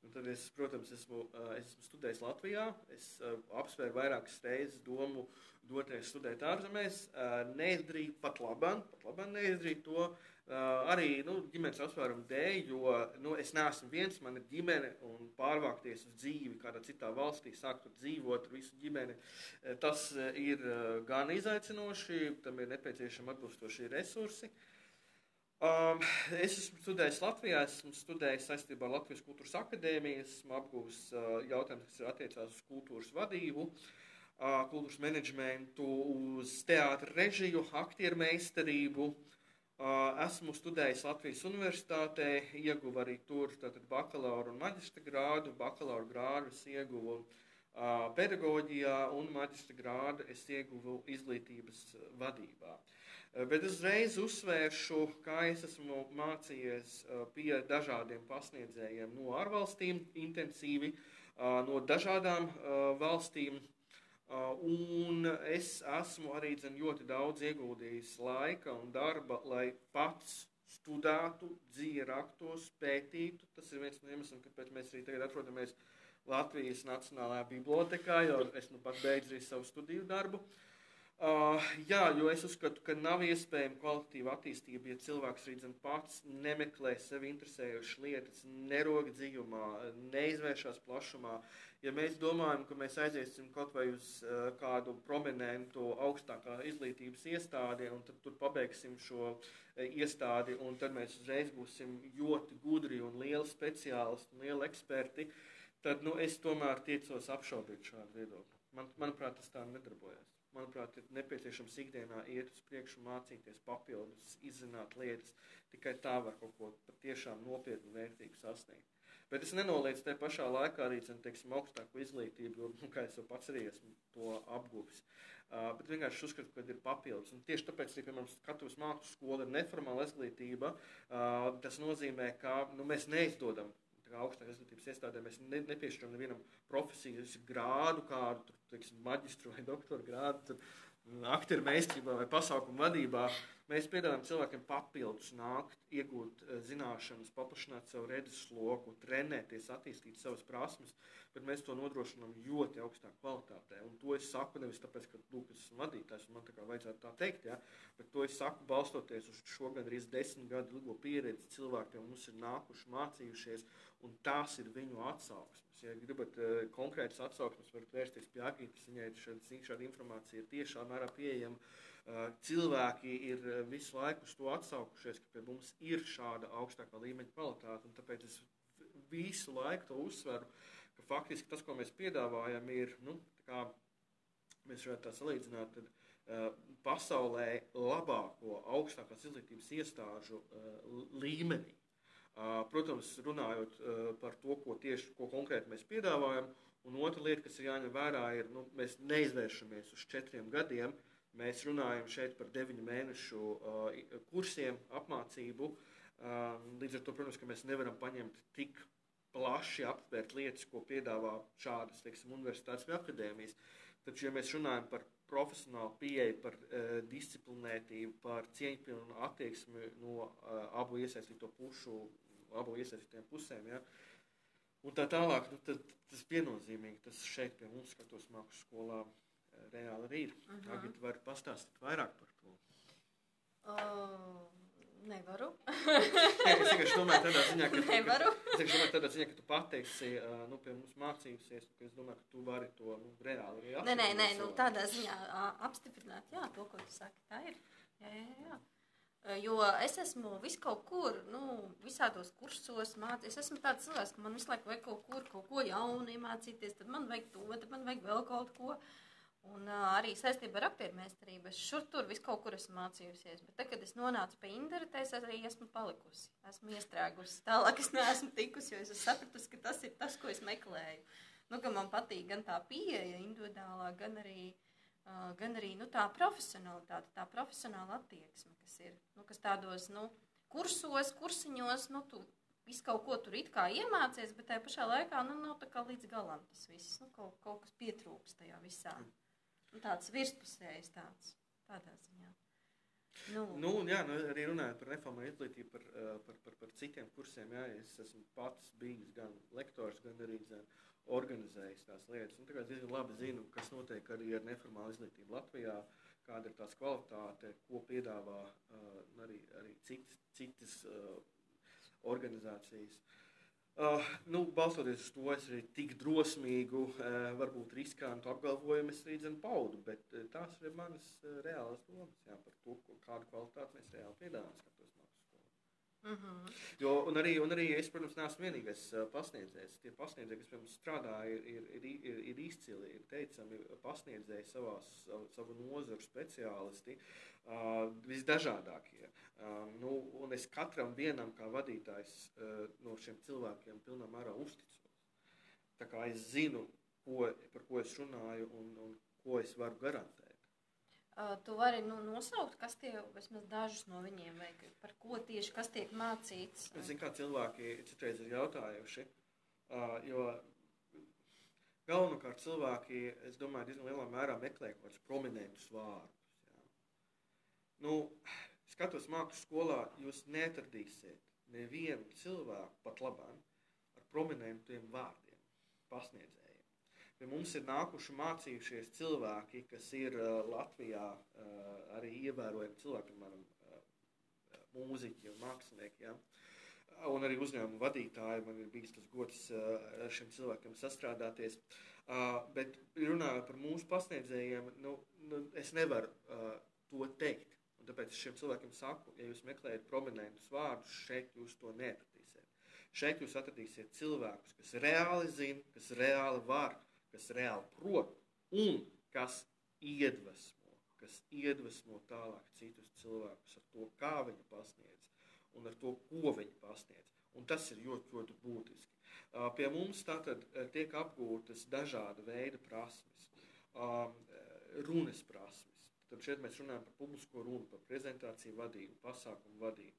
Nu, tad es, protams, esmu, es esmu studējis Latvijā. Es uh, apsvēru vairākas reizes domu doties studēt ārzemēs. Uh, neizdarīju pat labāk, pat labāk neizdarīju to. Uh, arī nu, ģimenes apsvērumu dēļ, jo nu, es neesmu viens, man ir ģimene un pārvākties uz dzīvi kādā citā valstī, sākt tur dzīvot ar visu ģimeni. Uh, tas uh, ir gan izaicinoši, tam ir nepieciešami atbilstošie resursi. Um, es esmu studējis Latvijā, esmu studējis saistībā ar Latvijas kultūras akadēmiju, esmu apguvis uh, jautājumus, kas attiecās uz kultūras vadību, uh, kultūras menedžmentu, uz teātra režiju, aktieru meistarību. Uh, Esmu studējis Latvijas Universitātē, ieguvu arī tur bakalaura un maģistra grādu. Bakalaura grādu es ieguvu uh, pedagoģijā un maģistra grādu es ieguvu izglītības vadībā. Uh, bet uzreiz uzsvēršu, kā es esmu mācījies uh, pie dažādiem pasniedzējiem no ārvalstīm intensīvi, uh, no dažādām valstīm. Un es esmu arī dzen, ļoti daudz ieguldījis laika un darba, lai pats studētu, raktos, pētītu. Tas ir viens no iemesliem, kāpēc mēs arī tagad atrodamies Latvijas Nacionālajā bibliotekā, jo es nu pat beidzu savu studiju darbu. Uh, jā, jo es uzskatu, ka nav iespējama kvalitatīva attīstība, ja cilvēks rīdzam pats nemeklē sevi interesējušas lietas, nerog dziļumā, neizvēršās plašumā. Ja mēs domājam, ka mēs aiziesim kaut vai uz uh, kādu prominentu augstākā izglītības iestādi un tad tur pabeigsim šo uh, iestādi un tad mēs uzreiz būsim ļoti gudri un lieli speciālisti un lieli eksperti, tad nu, es tomēr tiecos apšaubīt šādu viedokli. Man, manuprāt, tas tā nedarbojas. Manuprāt, ir nepieciešams ikdienā iet uz priekšu, mācīties papildus, izzināt lietas. Tikai tā var kaut ko patiešām nopietnu, vērtīgu sasniegt. Bet es nenoliedzu tajā pašā laikā arī teiksim, augstāko izglītību, jo, nu, kā jau pats arī esmu to apguvis. Uh, bet vienkārši uzskatu, ka ir papildus. Un tieši tāpēc, arī, piemēram, skatuves mākslas skola ir neformāla izglītība. Uh, tas nozīmē, ka nu, mēs neizdodam augstākās izglītības iestādē mēs ne, nepiešķiram nevienam profesijas grādu, kādu tur, teiksim, maģistru vai doktoru grādu, tur, aktieru meistarībā vai pasākumu vadībā. Mēs piedāvājam cilvēkiem papildus nākt, iegūt eh, zināšanas, paplašināt savu redzes loku, trenēties, attīstīt savas prasmes, bet mēs to nodrošinām ļoti augstā kvalitātē. Un to es saku nevis tāpēc, ka lūk, es esmu vadītājs man tā kā vajadzētu tā teikt, ja? bet to es saku balstoties uz šo gan arī desmit gadu ilgo pieredzi cilvēkiem, mums ir nākuši mācījušies un tās ir viņu atsauksmes. Ja gribat uh, konkrētas atsauksmes, varat vērsties pie Agītas, viņai šāda, šāda informācija ir tiešā mērā pieejama. Uh, cilvēki ir uh, visu laiku uz to atsaukušies, ka pie mums ir šāda augstākā līmeņa kvalitāte, tāpēc es visu laiku to uzsveru, ka faktiski tas, ko mēs piedāvājam, ir, nu, mēs varētu tā salīdzināt, tad, uh, pasaulē labāko augstākās izglītības iestāžu uh, līmenī. Protams, runājot par to, ko tieši ko konkrēti mēs piedāvājam, un otra lieta, kas ir jāņem vērā, ir, ka nu, mēs neizvēršamies uz četriem gadiem. Mēs runājam šeit par deviņu mēnešu kursiem, apmācību. Līdz ar to, protams, mēs nevaram paņemt tik plaši aptvērt lietas, ko piedāvā šādas teiksim, universitātes vai akadēmijas. Taču, ja mēs runājam par profesionālu pieeju, par uh, disciplinētību, par cieņpilnu attieksmi no uh, abu iesaistīto pušu abu iesaistītajām pusēm. Ja? Un tā tālāk, nu, tad, tas viennozīmīgi, tas šeit pie mums, skatos mākslas skolā, eh, reāli arī ir. Uh -huh. Agita var pastāstīt vairāk par to. Uh, nevaru. Jā, es vienkārši domāju tādā ziņā, ka... Nevaru. Es vienkārši domāju tādā ziņā, ka tu pateiksi, uh, nu, pie mums mācījusies, ka es domāju, ka tu vari to, nu, reāli arī apstiprināt. Nē, nē, nē, nu, tādā ziņā apstiprināt, jā, to, ko tu saki, tā ir. Jā, jā, jā. Jo es esmu vis kaut kur, nu, visādos kursos mācījies. Es esmu tāds cilvēks, ka man visu laiku vajag kaut kur, kaut ko jaunu iemācīties, tad man vajag to, tad man vajag vēl kaut ko. Un uh, arī saistībā ar aktieru meistarību es šur tur visu kaut kur esmu mācījusies. Bet tagad, kad es nonācu pie Indra, es arī esmu palikusi. Esmu iestrēgusi. Tālāk es neesmu tikusi, jo es esmu sapratusi, ka tas ir tas, ko es meklēju. Nu, man patīk gan tā pieeja individuālā, gan arī Uh, gan arī nu, tā profesionālitāte, tā profesionāla attieksme, kas ir, nu, kas tādos, nu, kursos, kursiņos, nu, tu visu kaut ko tur it kā iemācies, bet tajā pašā laikā, nu, nav tā kā līdz galam tas viss, nu, kaut, kaut kas pietrūks tajā visā. Nu, tāds virspusējs tāds, tādā ziņā. Nu, nu, jā, nu, arī runājot par neformālu izglītību, par, par, par, par citiem kursiem, jā, es esmu pats bijis gan lektors, gan arī zin, organizējis tās lietas. Un tagad diezgan labi zinu, kas notiek arī ar neformālu izglītību Latvijā, kāda ir tās kvalitāte, ko piedāvā uh, arī, arī citas, citas uh, organizācijas. Uh, nu, balstoties uz to, es arī tik drosmīgu, uh, varbūt riskantu apgalvojumu es arī zinu paudu, bet uh, tās ir manas uh, reālas domas jā, par to, ko, kādu kvalitāti mēs reāli piedāvājam. Uh mhm. -huh. jo, un, arī, un arī es, protams, neesmu vienīgais pasniedzējs. Tie pasniedzēji, kas mums strādā, ir, ir, ir, ir, ir izcili, ir teicami pasniedzēji savās, savu, nozaru speciālisti, uh, visdažādākie. Uh, nu, un es katram vienam kā vadītājs uh, no šiem cilvēkiem pilnā mērā uzticos. Tā kā es zinu, ko, par ko es runāju un, un ko es varu garantēt. Tu vari nu, nosaukt, kas tie vismaz dažus no viņiem, vai par ko tieši kas tiek mācīts. Es zinu, kā cilvēki citreiz ir jautājuši, jo galvenokārt cilvēki, es domāju, diezgan lielā mērā meklē kaut kādus prominentus vārdus. Jā. Nu, skatos mākslas skolā, jūs netradīsiet nevienu cilvēku pat labāk ar prominentiem vārdiem pasniedzēt. Pie mums ir nākuši mācījušies cilvēki, kas ir uh, Latvijā uh, arī ievērojami cilvēki, piemēram, uh, mūziķi un mākslinieki. Ja? Un arī uzņēmuma vadītāji. Man ir bijis tas gods ar šiem cilvēkiem sastrādāties. Bet runājot par mūsu pasniedzējiem, nu, nu, es nevaru to teikt. Un tāpēc es šiem cilvēkiem saku, ja jūs meklējat prominentus vārdus, šeit jūs to neatradīsiet. Šeit jūs atradīsiet cilvēkus, kas reāli zina, kas reāli var, kas reāli prot un kas iedvesmo, kas iedvesmo tālāk citus cilvēkus ar to, kā viņi pasniedz un ar to, ko viņi pasniedz. Un tas ir ļoti, ļoti būtiski. Pie mums tātad tiek apgūtas dažāda veida prasmes, runas prasmes. Tad šeit mēs runājam par publisko runu, par prezentāciju vadību, pasākumu vadību,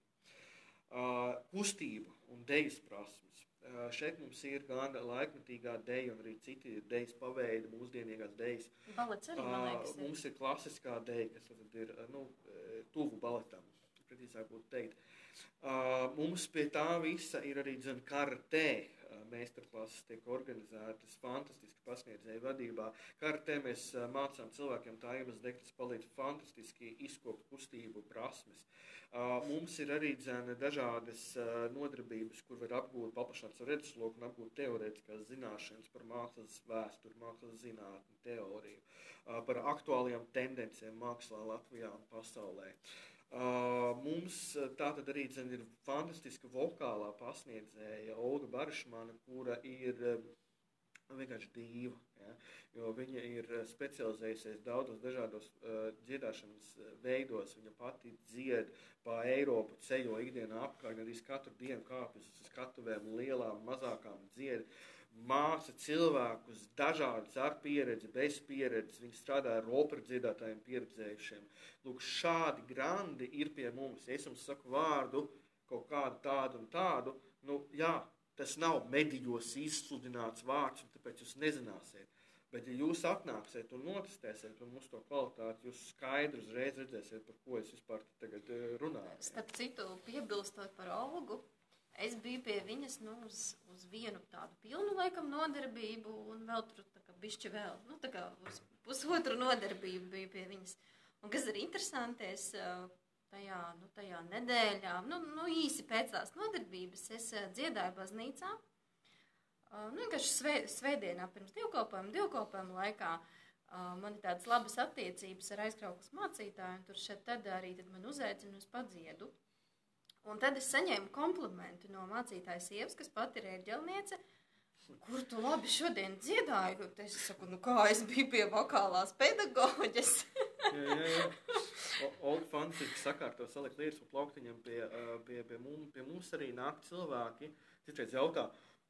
kustību un dejas prasmes. Šeit mums ir gan laikmetīgā deja, un arī citi dejas paveidi, mūsdienīgās dejas. Balets arī, man liekas. Ir. Mums ir klasiskā deja, kas tad ir nu, tuvu baletam, precīzāk būtu teikt. Mums pie tā visa ir arī dzen kartē meistarklases tiek organizētas fantastiski pasniedzēju vadībā. Kartē mēs mācām cilvēkiem tā iemesla, kas palīdz fantastiski izkopt kustību prasmes. Mums ir arī dzēna dažādas nodarbības, kur var apgūt, paplašināt savu redzesloku un apgūt teorētiskās zināšanas par mākslas vēsturi, mākslas zinātni, teoriju, par aktuālajām tendencēm mākslā Latvijā un pasaulē. Uh, Uh, mums tā tad arī dzen, ir fantastiska vokālā pasniedzēja Olga Barišmana, kura ir vienkārši dīva. Ja? Jo viņa ir specializējusies daudzos dažādos uh, dziedāšanas veidos. Viņa pati dzied pa Eiropu, ceļo ikdienā apkārt, arī katru dienu kāpjas uz skatuvēm, lielām, mazākām dzied. Māca cilvēkus dažādus ar pieredzi, bez pieredzes. Viņi strādā ar operas dziedātājiem, pieredzējušiem. Lūk, šādi grandi ir pie mums. Es jums saku vārdu kaut kādu tādu un tādu, nu, jā, tas nav medijos izsludināts vārds, un tāpēc jūs nezināsiet. Bet, ja jūs atnāksiet un notestēsiet un mūsu to kvalitāti, jūs skaidri uzreiz redzēsiet, par ko es vispār tagad eh, runāju. Starp citu, piebilstot par algu, Es biju pie viņas nu, uz, uz vienu tādu pilnu laikam nodarbību, un vēl tur bišķi vēl, nu, tā kā uz pusotru nodarbību biju pie viņas. Un kas ir interesanti, es tajā, nu, tajā nedēļā, nu, nu īsi pēc tās nodarbības, es dziedāju baznīcā. Nu, vienkārši svē, svētdienā pirms divkopējuma, divkopējuma laikā man ir tādas labas attiecības ar aizkrauklas mācītāju, un tur šeit tad arī tad man uzaicina uz padziedu. Un tad es saņēmu komplimentu no mācītājas sievas, kas pati ir ērģelniece. Kur tu labi šodien dziedāji? Es saku, nu kā es biju pie vokālās pedagoģes. jā, jā, jā. Olga fantastiski sakārto salikt lietas un plauktiņam pie, pie, pie, mums, pie mums arī nāk cilvēki. Citreiz jautā,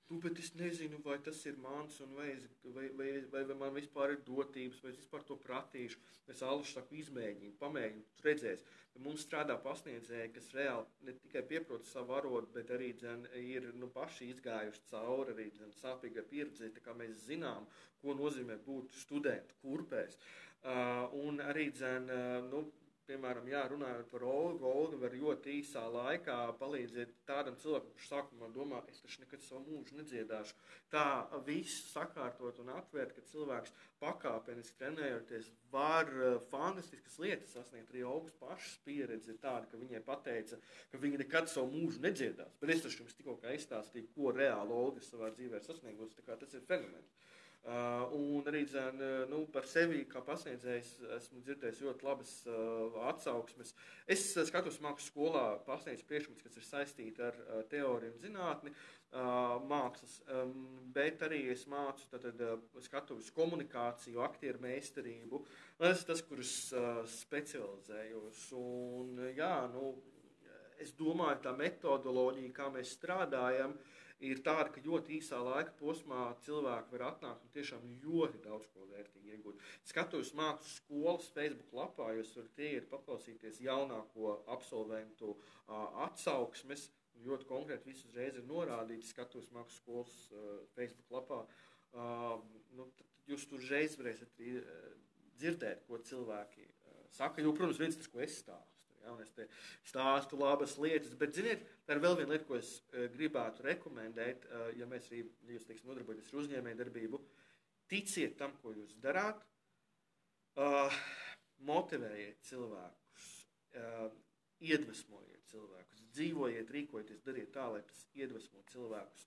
Nu, bet es nezinu, vai tas ir mans, vai, es, vai, vai, vai, vai man vispār ir dotības, vai es vispār to pratīšu. Es aluši saku, izmēģini, pamēģini, tu redzēsi. Bet mums strādā pasniedzēji, kas reāli ne tikai pieprot savu arodu, bet arī dzen, ir nu, paši izgājuši cauri arī dzen, sāpīgai pieredzē, tā kā mēs zinām, ko nozīmē būt studentu kurpēs. Uh, un arī dzen, uh, nu, piemēram, jā, runājot par Olgu, Olga var ļoti īsā laikā palīdzēt tādam cilvēkam, kurš sākumā domā, es taču nekad savu mūžu nedziedāšu. Tā viss sakārtot un atvērt, ka cilvēks pakāpeniski trenējoties var uh, fantastiskas lietas sasniegt. Arī Olgas pašas pieredze ir tāda, ka viņai pateica, ka viņa nekad savu mūžu nedziedās. Bet es taču jums tikko izstāstīju, ko reāli Olga savā dzīvē ir sasniegusi. Tas ir fenomens. Uh, un arī dzen, uh, nu, par sevi kā pasniedzējs esmu dzirdējis ļoti labas uh, atsauksmes. Es skatos mākslas skolā pasniedzu priekšmetus, kas ir saistīti ar uh, teoriju un zinātni, mākslas, um, bet arī es mācu tātad, skatuves komunikāciju, aktieru meistarību. Tas ir tas, kurus specializējos. Un, jā, nu, es domāju, tā metodoloģija, kā mēs strādājam, ir tāda, ka ļoti īsā laika posmā cilvēki var atnākt un tiešām ļoti daudz ko vērtīgi iegūt. Skatos mākslas skolas Facebook lapā, jūs varat ieiet paklausīties jaunāko absolventu atsauksmes, ļoti konkrēti viss uzreiz ir norādīts skatos mākslas skolas Facebook lapā. Nu, jūs tur uzreiz varēsiet dzirdēt, ko cilvēki saka. Jo, protams, viens tas, ko es stāstu. Ja, un es te stāstu labas lietas, bet, ziniet, tā ir vēl viena lieta, ko es uh, gribētu rekomendēt, uh, ja mēs arī, jūs teiksim, nodarbojaties ar uzņēmēju darbību. Ticiet tam, ko jūs darāt, uh, motivējiet cilvēkus, iedvesmojiet cilvēkus, dzīvojiet, rīkojieties, dariet tā, lai tas iedvesmo cilvēkus.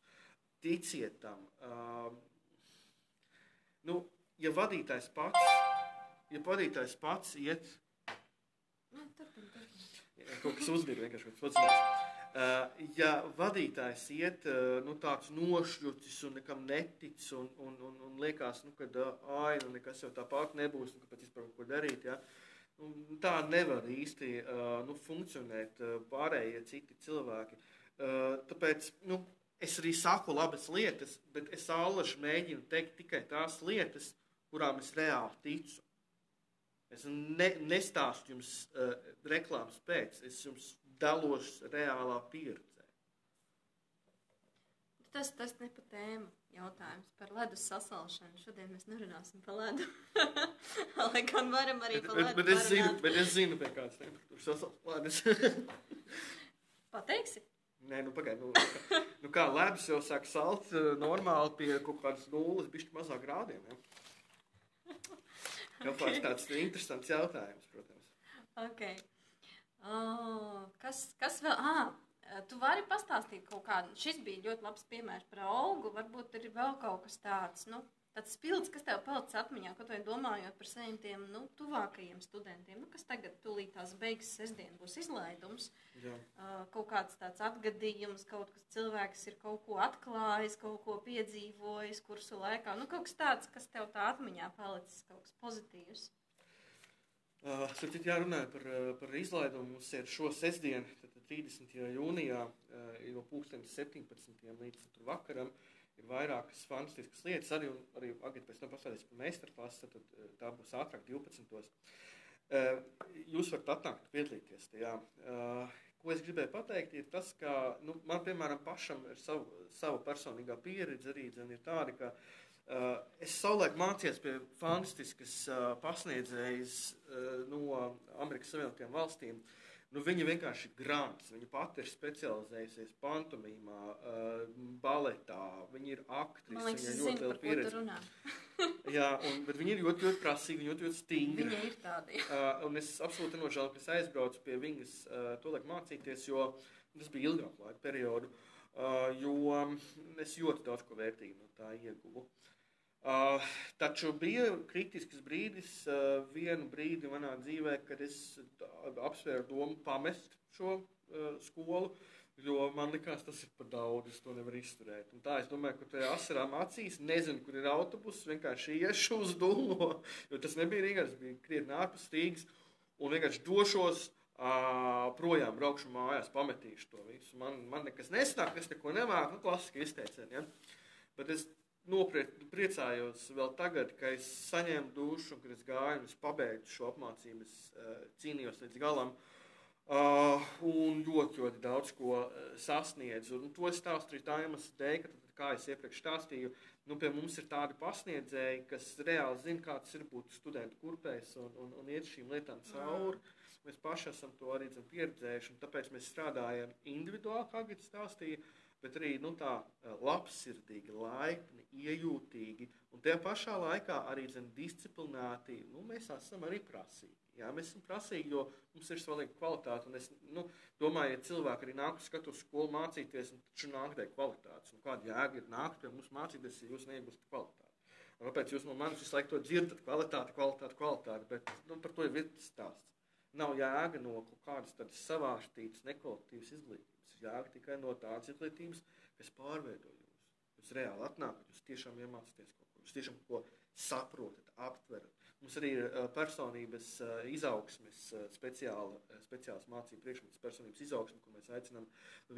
Ticiet tam. Nu, ja vadītājs pats, ja vadītājs pats iet Kaut kas uzbīra vienkārši kaut kas pats. Uh, ja vadītājs iet uh, nu, tāds nošķucis un nekam netic un, un, un, un liekas, nu, ka uh, ai, nu, nekas jau tāpat nebūs, nu, kāpēc vispār ko darīt, ja? nu, tā nevar īsti uh, nu, funkcionēt uh, pārējie citi cilvēki. Uh, tāpēc, nu, es arī saku labas lietas, bet es allaž mēģinu teikt tikai tās lietas, kurām es reāli ticu. Es ne, nestāstu jums uh, reklāmas pēc, es jums dalos reālā pieredzē. Tas, tas ne pa tēmu jautājums par ledus sasalšanu. Šodien mēs nerunāsim par ledu. Lai gan varam arī par ledu. Bet, bet, es zinu, bet es zinu, pie kādas temperatūras sasals ledus. Pateiksi? Nē, nu pagaidi. Nu, nu kā ledus jau sāk salt eh, normāli pie kaut kādas nulles, bišķi mazāk grādiem. Ja? Kaut okay. tāds interesants jautājums, protams. Okay. Oh, kas, kas vēl? Ah, tu vari pastāstīt kaut kādu. Šis bija ļoti labs piemērs par augu. Varbūt ir vēl kaut kas tāds. Nu, tāds spilgts, kas tev palicis atmiņā, kaut vai domājot par saviem tiem nu, tuvākajiem studentiem, nu, kas tagad tūlīt tās beigas sestdien būs izlaidums. Jā. Uh, kaut kāds tāds atgadījums, kaut kas cilvēks ir kaut ko atklājis, kaut ko piedzīvojis kursu laikā. Nu, kaut kas tāds, kas tev tā atmiņā palicis, kaut kas pozitīvs. Uh, Sapratu, jārunā par, par izlaidumu. Mums ir šo sestdienu, 30. jūnijā, uh, no 17. līdz vakaram. Uh, ir vairākas fantastiskas lietas. Arī, arī Agita pēc tam pastāstīs par meistarklasi, tad eh, tā būs ātrāk 12. Eh, jūs varat atnākt piedalīties tajā. Eh, ko es gribēju pateikt, ir tas, ka nu, man, piemēram, pašam ir savu, savu personīgā pieredze arī dzen, ir tāda, ka es savulaik mācījos pie fantastiskas pasniedzējas no Amerikas Savienotajām valstīm. Uh, Nu, viņa vienkārši ir grāmatas. Viņa pati ir specializējusies pantomīmā, uh, baletā. Viņa ir aktrise. Man liekas, viņa ir ļoti liela pieredze. Jā, un, bet viņa ir ļoti, ļoti prasīga, ļoti, ļoti stingra. Viņa ir tāda. uh, un es absolūti nožēloju, ka es aizbraucu pie viņas uh, to laiku mācīties, jo tas bija ilgāk laika periodu. Uh, jo es ļoti daudz ko vērtīgu no tā ieguvu. Uh, taču bija kritisks brīdis, uh, vienu brīdi manā dzīvē, kad es apsvēru domu pamest šo uh, skolu, jo man likās, tas ir par daudz, es to nevaru izturēt. Un tā es domāju, ka tajā asarām acīs nezinu, kur ir autobus, vienkārši iešu uz dūmo, jo tas nebija Rīgā, tas bija krietni ārpus Rīgas, un vienkārši došos Uh, projām braukšu mājās, pametīšu to visu. Man, man nekas nesnāk, es neko nemāku, nu, klasiski izteicieni. Ja? Bet es nopietni priecājos vēl tagad, ka es saņēmu dušu, un kad es gāju es pabeidzu šo apmācību, es uh, cīnījos līdz galam. Uh, un ļoti, ļoti daudz ko uh, sasniedzu. Un to stāstu arī tā iemesla dēļ, ka, tad, kā es iepriekš stāstīju, nu, pie mums ir tādi pasniedzēji, kas reāli zina, kā tas ir būt studentu kurpēs un, un, un iet šīm lietām cauri. Mēs paši esam to arī pieredzējuši, un tāpēc mēs strādājam individuāli, kā Gita stāstīja, bet arī nu, tā labsirdīgi, laipni, iejūtīgi un tajā pašā laikā arī zin, disciplinēti. Nu, mēs esam arī prasīgi. Jā, mēs esam prasīgi, jo mums ir svarīga kvalitāte. Es nu, domāju, ja cilvēki arī nāk uz skatu skolu mācīties, tad nāk dēļ kvalitātes. Nu, kāda jēga ir nākt pie mums mācīties, ja jūs neiegūstat kvalitāti? Un kāpēc jūs no manis visu laiku to dzirdat? Kvalitāte, kvalitāte, kvalitāte. Bet nu, par to ir viens stāsts. Nav jēga no kaut kādas tādas savārstītas, nekvalitīvas izglītības. Ir jēga tikai no tādas izglītības, kas pārveido jūs. Jūs reāli atnākat, jūs tiešām iemācāties kaut ko. Jūs tiešām ko saprotat, aptverat. Mums arī ir personības izaugsmes speciāla, speciāls mācību priekšmets personības izaugsme, kur mēs aicinām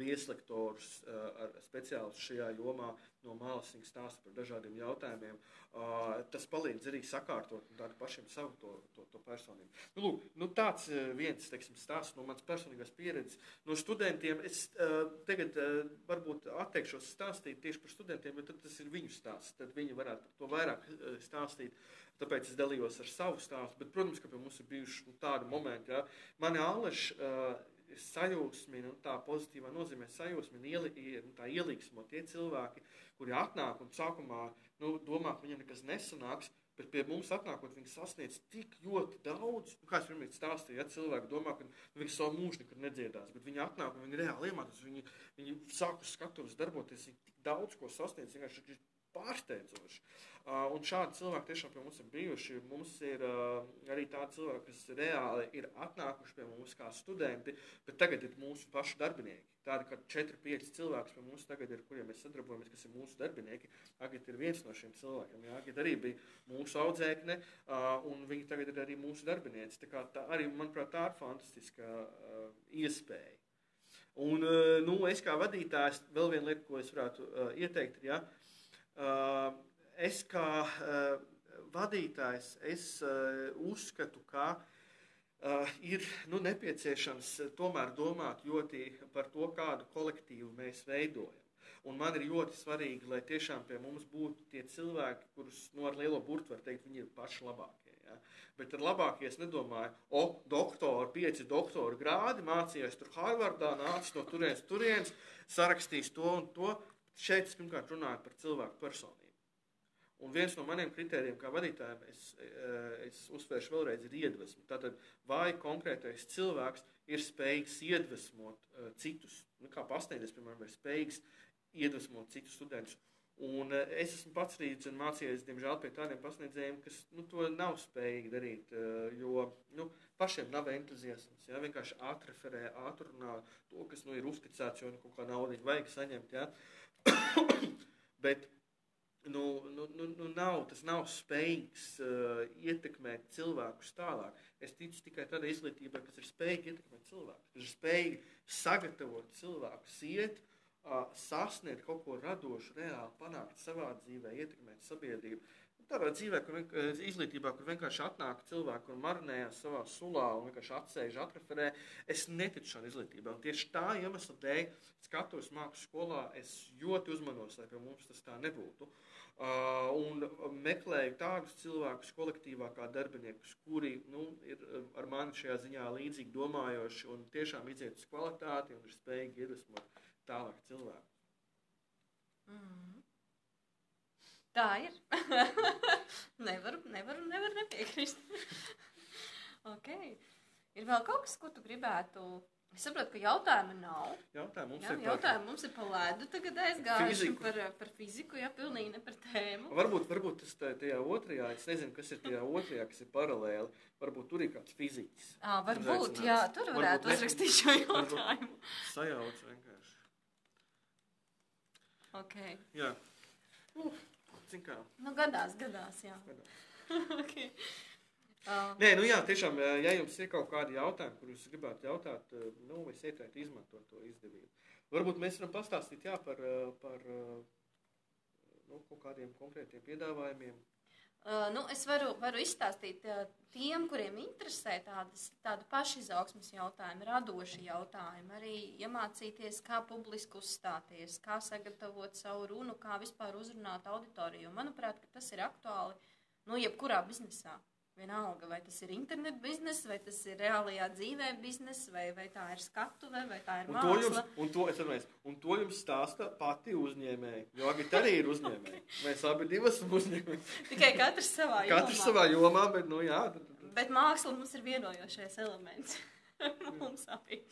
vieslektorus ar speciālus šajā jomā no malas viņi stāsta par dažādiem jautājumiem. Uh, tas palīdz arī sakārtot pašiem savu to, to, to personību. Nu, lūk, nu tāds viens teiksim, stāsts no manas personīgās pieredzes. No studentiem es uh, tagad uh, varbūt atteikšos stāstīt tieši par studentiem, jo tas ir viņu stāsts. Tad viņi varētu par to vairāk uh, stāstīt. Tāpēc es dalījos ar savu stāstu. Bet, protams, ka pie mums ir bijuši nu, tādi momenti, ja mani āleši uh, sajūsmina, nu, tā pozitīvā nozīmē sajūsmina, ieli, nu, tā ielīgsmo tie cilvēki, kuri atnāk un sākumā nu, domā, ka viņiem nekas nesanāks, bet pie mums atnākot, viņi sasniedz tik ļoti daudz. Nu, kā es pirmie stāstīju, ja cilvēki domā, ka nu, viņi savu mūžu nekad nedziedās, bet viņi atnāk un viņi reāli iemācās, viņi, viņi sāk uz skatuves darboties, viņi tik daudz ko sasniedz, vienkārši pārsteidzoši. Uh, un šādi cilvēki tiešām pie mums ir bijuši. Mums ir uh, arī tādi cilvēki, kas reāli ir atnākuši pie mums kā studenti, bet tagad ir mūsu pašu darbinieki. Tādi kā 4-5 cilvēki pie mums tagad ir, kuriem mēs sadarbojamies, kas ir mūsu darbinieki. Agita ir viens no šiem cilvēkiem. Jā, Agita arī bija mūsu audzēkne, un viņa tagad ir arī mūsu darbinieci. Tā, kā tā arī, manuprāt, tā ir fantastiska iespēja. Un, nu, es kā vadītājs, vēl viena lieta, ko es varētu uh, ieteikt, ir, ja, uh, es kā uh, vadītājs, es uh, uzskatu, ka uh, Uh, ir nu, nepieciešams tomēr domāt ļoti par to, kādu kolektīvu mēs veidojam. Un man ir ļoti svarīgi, lai tiešām pie mums būtu tie cilvēki, kurus nu, ar lielo burtu var teikt, viņi ir paši labākie. Ja? Bet ar labākie es nedomāju, o, doktori, pieci doktora grādi, mācījies tur Harvardā, nācis no turienes, turienes, sarakstījis to un to. Šeit es pirmkārt runāju par cilvēku personību. Un viens no maniem kritērijiem, kā vadītājiem, es, eh, es uzsvēršu vēlreiz, ir iedvesma. Tātad, vai konkrētais cilvēks ir spējīgs iedvesmot uh, citus, nu, kā pasniedzējs, piemēram, ir spējīgs iedvesmot citus studentus. Un es esmu pats arī mācījies, diemžēl, pie tādiem pasniedzējiem, kas nu, to nav spējīgi darīt, jo nu, pašiem nav entuziasms. Ja? Vienkārši atreferē, atrunā to, kas nu, ir uzticēts, jo nu, kaut kā naudu vajag saņemt. Ja? Bet nu, nu, nu, nu nav, tas nav spējīgs uh, ietekmēt cilvēkus tālāk. Es ticu tikai tādai izglītībai, kas ir spējīga ietekmēt cilvēkus, kas ir spējīga sagatavot cilvēkus, iet, uh, sasniegt kaut ko radošu, reāli panākt savā dzīvē, ietekmēt sabiedrību. Tādā dzīvē, kur izglītībā, kur vienkārši atnāk cilvēki un marinējās savā sulā un vienkārši atsēž, atreferē, es neticu šādai izglītībai. Tieši tā iemesla dēļ, skatos mākslas skolā, es ļoti uzmanos, lai pie mums tas tā nebūtu. Uh, un meklēju tādus cilvēkus kolektīvā, kā darbiniekus, kuri nu, ir ar mani šajā ziņā līdzīgi domājoši un tiešām iziet uz kvalitāti un ir spējīgi iedvesmot tālāk cilvēku. Mm. Tā ir. nevaru, nevaru, nevaru nepiekrist. okay. Ir vēl kaut kas, ko tu gribētu Es saprotu, ka jautājumu nav. Jautājumu mums jā, ir jautājumu mums ir par ledu. Tagad aizgājuši par, par fiziku, jā, pilnīgi ne par tēmu. Varbūt, varbūt tas tajā otrajā, es nezinu, kas ir tajā otrajā, kas ir paralēli. Varbūt tur ir kāds fiziķis. À, varbūt, jā, tur varētu varbūt uzrakstīt šo jautājumu. Sajauc vienkārši. Ok. Jā. Uh, zin kā. Nu, gadās, gadās, jā. Gadās. okay. Uh. Nē, nu jā, tiešām, ja jums ir kaut kādi jautājumi, kurus gribētu jautāt, nu, es ieteiktu izmantot to izdevību. Varbūt mēs varam pastāstīt jā, par, par nu, kaut kādiem konkrētiem piedāvājumiem. Uh, nu, es varu, varu izstāstīt uh, tiem, kuriem interesē tādas, tādu pašizaugsmas jautājumu, radoši jautājumi, arī iemācīties, kā publiski uzstāties, kā sagatavot savu runu, kā vispār uzrunāt auditoriju. Manuprāt, tas ir aktuāli nu, jebkurā biznesā. Vienalga, vai tas ir interneta biznesa, vai tas ir reālajā dzīvē biznesa, vai, vai tā ir skatuve, vai tā ir un māksla. To jums, un, to, atceries, un to jums stāsta pati uzņēmēja. Jo Agita arī ir uzņēmēja. okay. Mēs abi divi esam uzņēmēji. Tikai katrs savā jomā. Katrs savā jomā, bet, nu jā. Bet māksla mums ir vienojošais elements. mums abi.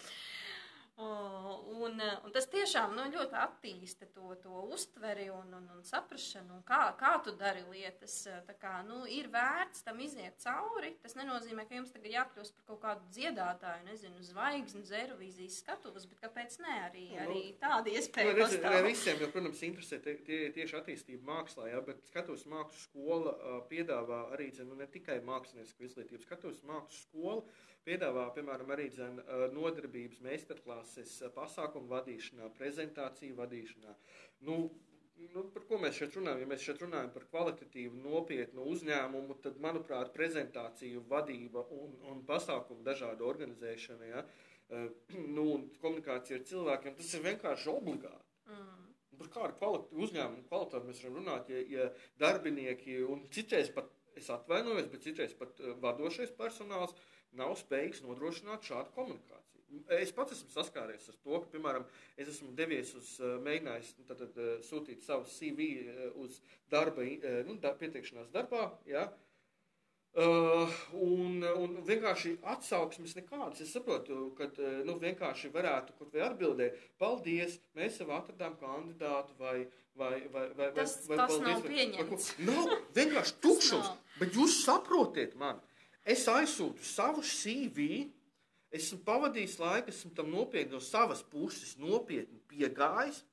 Un, un tas tiešām nu, ļoti attīsta to, to uztveri un, un, un saprāšanu, kā, kā tu dari lietas. Kā, nu, ir vērts tam iziet cauri. Tas nenozīmē, ka jums tagad jākļūst par kaut kādu dziedātāju, nezinu, zvaigzni, zervīzijas skatuves, bet kāpēc ne arī, nu, arī tāda iespēja. Nu, redz, ne visiem, jo, protams, interesē tie, tie, tieši attīstība mākslā, ja, bet skatuves mākslas skola piedāvā arī nu, ne tikai mākslinieku izglītību, skatuves mākslas skola piedāvā, piemēram, arī dzen, nodarbības meistarklases pasākumu vadīšanā, prezentāciju vadīšanā. Nu, nu, par ko mēs šeit runājam? Ja mēs šeit runājam par kvalitatīvu, nopietnu uzņēmumu, tad, manuprāt, prezentāciju vadība un, un pasākumu dažādu organizēšana, ja, nu, komunikācija ar cilvēkiem, tas ir vienkārši obligāti. Mm. Par kādu kvalitāti, uzņēmumu kvalitāti mēs varam runāt, ja, ja darbinieki un citreiz pat, es atvainojos, bet citreiz pat vadošais personāls uh, nav spējīgs nodrošināt šādu komunikāciju. Es pats esmu saskāries ar to, ka, piemēram, es esmu devies uz, eh, mēģinājis nu, tad, tad, eh, sūtīt savu CV eh, uz darba, nu, da, pieteikšanās darbā, ja, Uh, un, un vienkārši atsauksmes nekādas. Es saprotu, ka nu, vienkārši varētu kaut vai atbildēt, paldies, mēs jau atradām kandidātu vai, vai, vai, vai, tas, vai, tas paldies. Nav pieņemts. Vai, nav vienkārši tukšums, bet jūs saprotiet mani. Es aizsūtu savu CV, esmu pavadījis laiku, esmu tam nopietni no savas puses nopietni piegājis,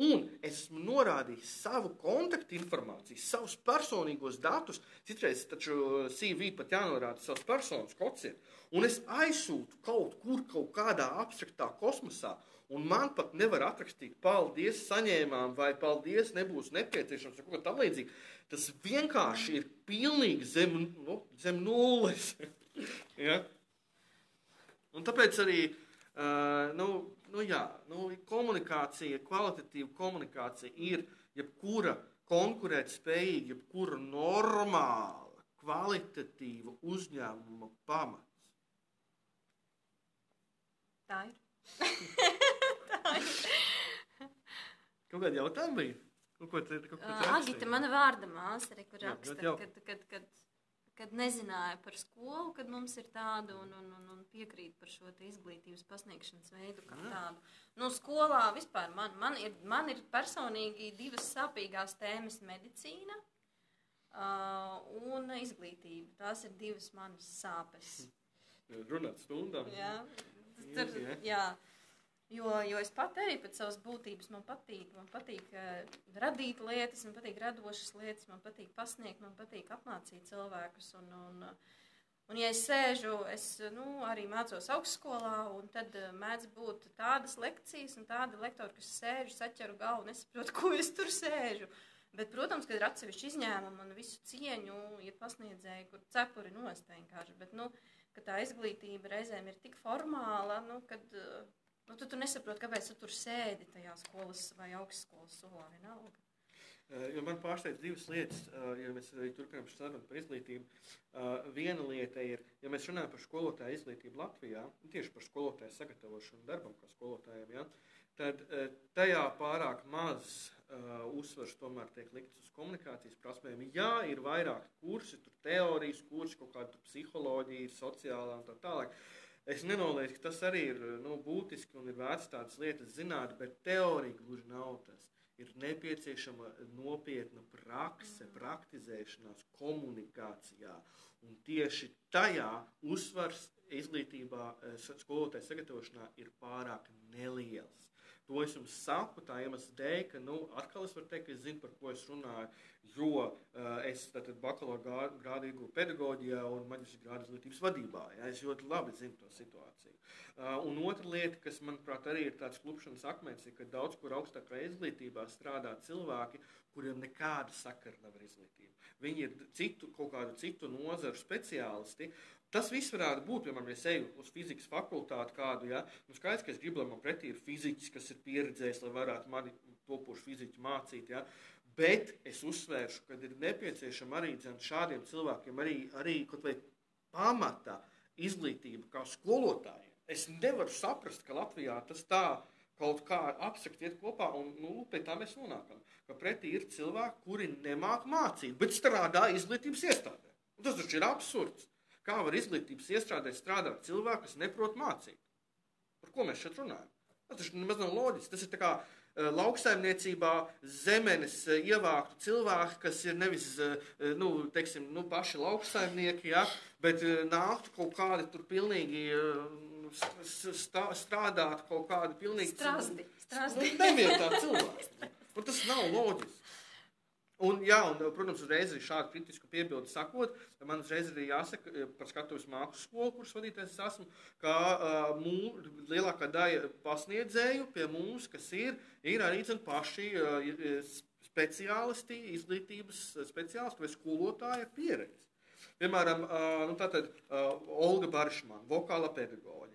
un esmu norādījis savu kontaktinformāciju, savus personīgos datus. Citreiz taču CV pat jānorāda savs personas ir. Un es aizsūtu kaut kur, kaut kādā abstraktā kosmosā, un man pat nevar atrakstīt, paldies, saņēmām, vai paldies, nebūs nepieciešams, vai kaut kā tam līdzīga. Tas vienkārši ir pilnīgi zem, nu, zem nulles. ja? Un tāpēc arī uh, nu, nu, jā, nu, komunikācija, kvalitatīva komunikācija ir jebkura konkurētspējīga, jebkura normāla, kvalitatīva uzņēmuma pamats. Tā ir. Kaut kādi jautājumi bija? Nu, ko te, ko, ko uh, Agita, mana vārda māsa, arī, kur raksta, Jā, kad, kad, kad, kad nezināja par skolu, kad mums ir tāda un, un, un, un piekrīt par šo izglītības pasniegšanas veidu kā Jā. tādu. Nu, skolā vispār man, man, ir, man ir personīgi divas sāpīgās tēmas - medicīna uh, un izglītība. Tās ir divas manas sāpes. Runāt stundām. Jā, tas, tur, jā. jā. Jo, jo es pat arī pēc savas būtības man patīk, man patīk uh, radīt lietas, man patīk radošas lietas, man patīk pasniegt, man patīk apmācīt cilvēkus. Un, un, un ja es sēžu, es nu, arī mācos augstskolā, un tad uh, mēdz būt tādas lekcijas un tādi lektori, kas sēž, saķeru galvu, nesaprotu, ko es tur sēžu. Bet, protams, kad ir atsevišķi izņēmumi un visu cieņu, ir pasniedzēji, kur cepuri nost vienkārši. Bet, nu, ka tā izglītība reizēm ir tik formāla, nu, kad. Nu, tu, tu nesaproti, kāpēc tu tur sēdi tajā skolas vai augstskolas solā vienalga. Jo man pārsteidz divas lietas, ja mēs arī turpinām sarunu par izglītību. Viena lieta ir, ja mēs runājam par skolotāju izglītību Latvijā, tieši par skolotāju sagatavošanu darbam kā skolotājiem, ja, tad tajā pārāk maz uzsvars tomēr tiek likts uz komunikācijas prasmēm. Jā, ir vairāk kursi, tur teorijas kursi, kaut kāda psiholoģija, sociālā un tā tālāk. Es nenoliedzu, ka tas arī ir nu, būtiski un ir vērts tādas lietas zināt, bet teorija gluži nav tas. Ir nepieciešama nopietna prakse, praktizēšanās komunikācijā. Un tieši tajā uzsvars izglītībā, eh, skolotāja sagatavošanā ir pārāk neliels. To es jums saku tā iemesla dēļ, ka nu, atkal es varu teikt, ka es zinu, par ko es runāju. Jo uh, es tātad bakalaura grādu iegūstu pedagoģijā un maģistra grādu izglītības vadībā. Ja, es ļoti labi zinu to situāciju. Uh, un otra lieta, kas manuprāt arī ir tāds klupšanas akmens, ir, ka daudz kur augstākā izglītībā strādā cilvēki, kuriem nekāda sakara nav ar izglītību. Viņi ir citu, kaut kādu citu nozaru speciālisti, Tas viss varētu būt, piemēram, ja es eju uz fizikas fakultāti kādu, ja, nu skaidrs, ka es gribu, lai man pretī ir fiziķis, kas ir pieredzējis, lai varētu mani topošu fiziķu mācīt, ja, bet es uzsvēršu, ka ir nepieciešama arī dzen, šādiem cilvēkiem arī, arī kaut vai pamata izglītība kā skolotājiem. Es nevaru saprast, ka Latvijā tas tā kaut kā abstrakt iet kopā, un nu, pie tā mēs nonākam. Ka pretī ir cilvēki, kuri nemāk mācīt, bet strādā izglītības iestādē. Un tas taču ir absurds. Kā var izglītības iestrādē strādāt cilvēki, kas neprot mācīt? Par ko mēs šeit runājam? Tas nemaz nav loģiski. Tas ir kā lauksaimniecībā zemenes uh, ievāktu cilvēki, kas ir nevis uh, nu, teiksim, nu, paši lauksaimnieki, ja, bet nāktu kaut kādi tur pilnīgi. Strādāt kaut kādu pilnīgi Strāzdi, strāzdi. nevietā cilvēku. Un tas nav loģiski. Un, jā, un, protams, uzreiz arī šādu kritisku piebildi sakot, man uzreiz arī jāsaka eh, par skatuves māku skolu, kuras vadītājs es esmu, ka uh, mū, lielākā daļa pasniedzēju pie mums, kas ir, ir arī zin, paši uh, speciālisti, izglītības speciālisti vai skolotāji ar pieredzi. Piemēram, uh, nu, tātad, uh, Olga Baršmana, vokāla pedagoģa.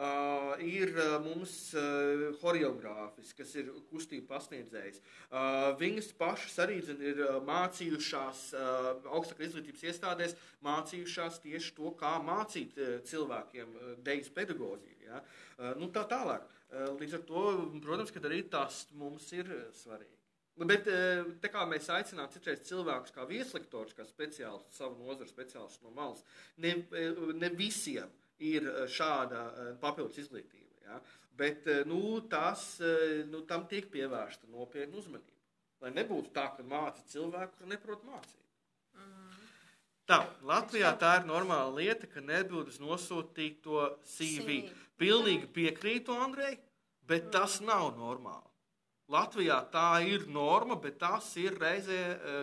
Uh, ir uh, mums uh, choreogrāfis, kas ir kustība pasniedzējs. Uh, viņas pašas arī zin, ir mācījušās uh, augstākā izglītības iestādēs, mācījušās tieši to, kā mācīt uh, cilvēkiem uh, dejas pedagoģiju. Ja? Uh, nu, tā tālāk. Uh, līdz ar to, protams, arī tas mums ir svarīgi. Bet tā kā mēs aicinām citreiz cilvēkus kā vieslektors, kā speciālistus, savu nozaru speciālistus no malas, ne, ne visiem ir eh, šāda eh, papildus izglītība. Ja? Bet eh, nu, tas, nu, tam tiek pievērsta nopietna uzmanība. Lai nebūtu tā, ka māca cilvēku, kurš neprot mācīt. Mm. Tā, Latvijā tā ir normāla lieta, ka nebildu uz nosūtīto CV. Pilnīgi piekrītu Andrei, bet mm. tas nav normāli. Latvijā tā ir norma, bet tas ir reizē,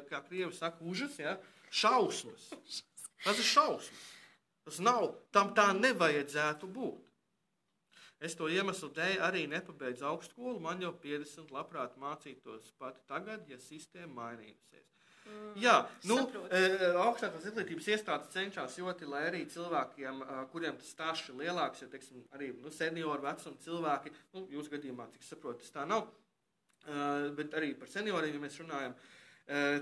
kā krievi saka, užas, ja? šausmas. Tas ir šausmas. Tas nav, tam tā nevajadzētu būt. Es to iemeslu dēļ arī nepabeidzu augstskolu. Man jau 50, labprāt mācītos pat tagad, ja sistēma mainījusies. Mm, Jā, nu, e, augstākās izglītības iestādes cenšas ļoti, lai arī cilvēkiem, kuriem tas stāsts ir lielāks, jo, teiksim, arī nu, senioru vecuma cilvēki, nu, jūsu gadījumā, cik saprotu, tas tā nav, bet arī par senioriem, ja mēs runājam, Eh,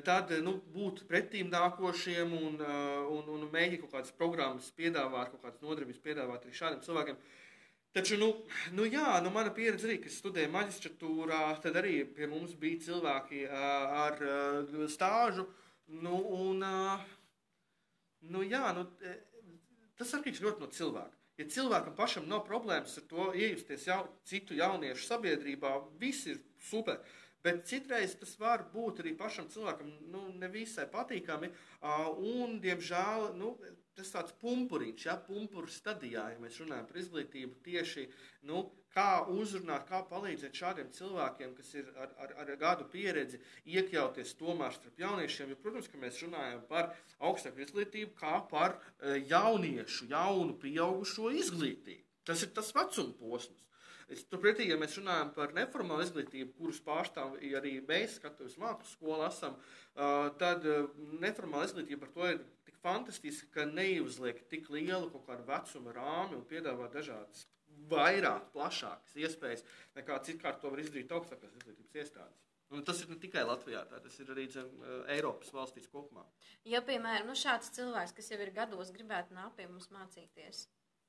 tad nu, būt pretīm nākošiem un, eh, un, un mēģināt kaut kādas programmas piedāvāt, kaut kādas nodarbības piedāvāt arī šādiem cilvēkiem. Taču, nu, nu jā, nu, mana pieredze arī, kas studēja maģistratūrā, tad arī pie mums bija cilvēki ar stāžu. Nu, un, nu, jā, nu, tas atkarīgs ļoti no cilvēka. Ja cilvēkam pašam nav problēmas ar to iejusties jau, citu jauniešu sabiedrībā, viss ir super. Uh, Bet citreiz tas var būt arī pašam cilvēkam nu, nevisai patīkami. Un, diemžēl, nu, tas tāds pumpurīts, ja pumpuru stadijā, ja mēs runājam par izglītību, tieši nu, kā uzrunāt, kā palīdzēt šādiem cilvēkiem, kas ir ar, ar, ar gadu pieredzi, iekļauties tomēr starp jauniešiem. Jo, protams, ka mēs runājam par augstāku izglītību, kā par jauniešu, jaunu, pieaugušo izglītību. Tas ir tas vecuma posms. Turpretī, ja mēs runājam par neformālu izglītību, kuras pārstāv arī mēs, skatuves mākslas skolā, esam, tad neformāla izglītība par to ir tik fantastiska, ka neuzliek tik lielu kaut kādu vecuma rāmi un piedāvā dažādas vairāk, plašākas iespējas nekā citkārt to var izdarīt augstākās izglītības iestādes. Un tas ir ne tikai Latvijā, tā, tas ir arī zem, Eiropas valstīs kopumā. Ja, piemēram, nu šāds cilvēks, kas jau ir gados, gribētu nākt pie mums mācīties,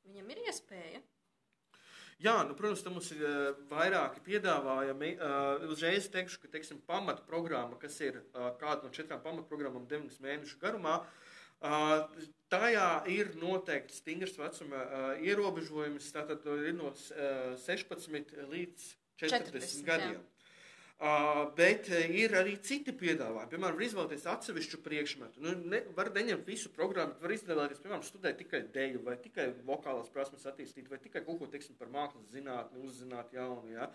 viņam ir iespēja Jā, nu, protams, tam mums ir uh, vairāki piedāvājumi. Uh, uzreiz teikšu, ka teiksim, pamatprogramma, kas ir uh, kāda no četrām pamatprogrammām, 9 mēnešu garumā, uh, tajā ir noteikti stingrs vecuma uh, ierobežojums. Tātad ir no uh, 16 līdz 40, 40 gadiem. Jā. Bet ir arī citi piedāvājumi. Piemēram, var izvēlēties atsevišķu priekšmetu. Nu, ne, var neņemt visu programmu, var izvēlēties, piemēram, studēt tikai deju, vai tikai vokālās prasmes attīstīt, vai tikai kaut ko teiksim, par mākslas zinātni, uzzināt jaunu. Ja?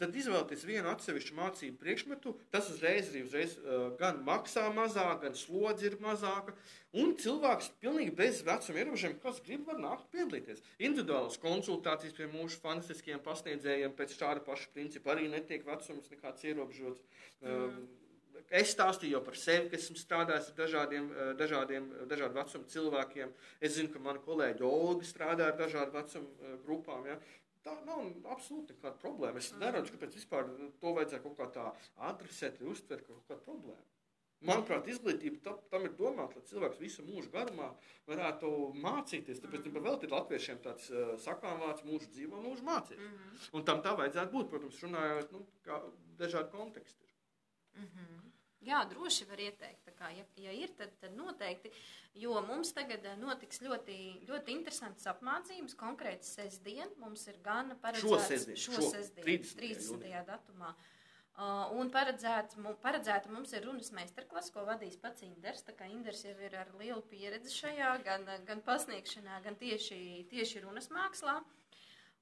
Tad izvēlēties vienu atsevišķu mācību priekšmetu. Tas uzreiz arī uzreiz, gan maksā mazāk, gan slodzi ir mazāka. Un cilvēks pilnīgi bez vecuma ierobežojumiem, kas grib, var nākt piedalīties. Individuālas konsultācijas pie mūsu fantastiskiem pasniedzējiem pēc šāda paša principa arī netiek vecums nekāds ierobežots. Mm. Es stāstīju jau par sevi, ka esmu strādājis ar dažādiem, eh, dažādiem dažādu vecumu cilvēkiem. Es zinu, ka mani kolēģi Olga strādā ar dažādu vecumu eh, grupām. Ja? Tā nav absolūti nekāda problēma. Es neredzu, kāpēc vispār to vajadzētu kaut kā tā adresēt, uztvert kā kaut kādu problēmu. Manuprāt, izglītība tam, ir domāta, lai cilvēks visu mūžu garumā varētu mācīties. Tāpēc mm. vēl ir latviešiem tāds uh, sakām vārds mūžu dzīvo, mūžu mācīt. Mm -hmm. Un tam tā vajadzētu būt, protams, runājot, nu, dažādi konteksti. Mm -hmm. Jā, droši var ieteikt. Kā, ja, ja ir, tad, tad noteikti. Jo mums tagad eh, notiks ļoti, ļoti interesantas apmācības. Konkrēti, sestdien mums ir gan paredzēts Šo sestdienu, šo šo sestdienu, 30. 30. jūnijā. datumā. Uh, un paredzēts, mu- paredzēta mums ir runas meistarklasa, ko vadīs pats Inders. Tā kā Inders jau ir ar lielu pieredzi šajā, gan, gan pasniegšanā, gan tieši, tieši runas mākslā.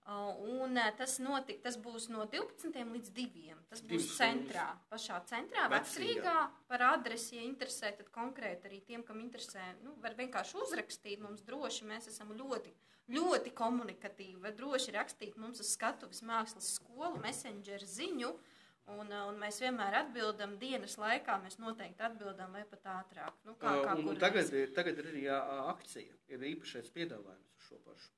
Uh, un uh, tas, notik, tas būs no 12 līdz 2. Tas būs centrā, pašā centrā. Vecrīgā. Par adresi, ja interesē, tad konkrēti arī tiem, kam interesē, nu, var vienkārši uzrakstīt. Mums droši mēs esam ļoti, ļoti komunikatīvi. Var droši rakstīt mums uz skatuves mākslas skolu, messenger ziņu. Un, uh, un mēs vienmēr atbildam dienas laikā. Mēs noteikti atbildam, vai pat ātrāk. Nu, kā, kā Uh, un, un tagad, ir- tagad ir arī jā, akcija, ir īpašais piedāvājums uz šo pašu.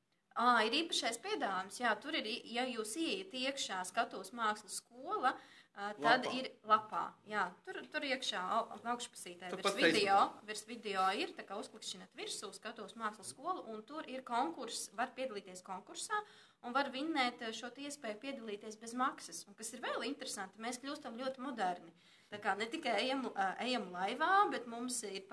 À, ir īpašais piedāvājums. Jā, tur ir, ja jūs ieiet iekšā skatos mākslas skola, tad Lapā. ir lapā. Jā, tur, tur iekšā au- augšpusītē Turpat virs video, virs video ir, tā kā uzklikšķinat virsū skatos mākslas skolu, un tur ir konkurss, var piedalīties konkursā, un var vinnēt ā, šo iespēju piedalīties bez maksas. Un kas ir vēl interesanti, mēs kļūstam ļoti moderni. Tā kā ne tikai ejam, ā, ejam laivā, bet mums ir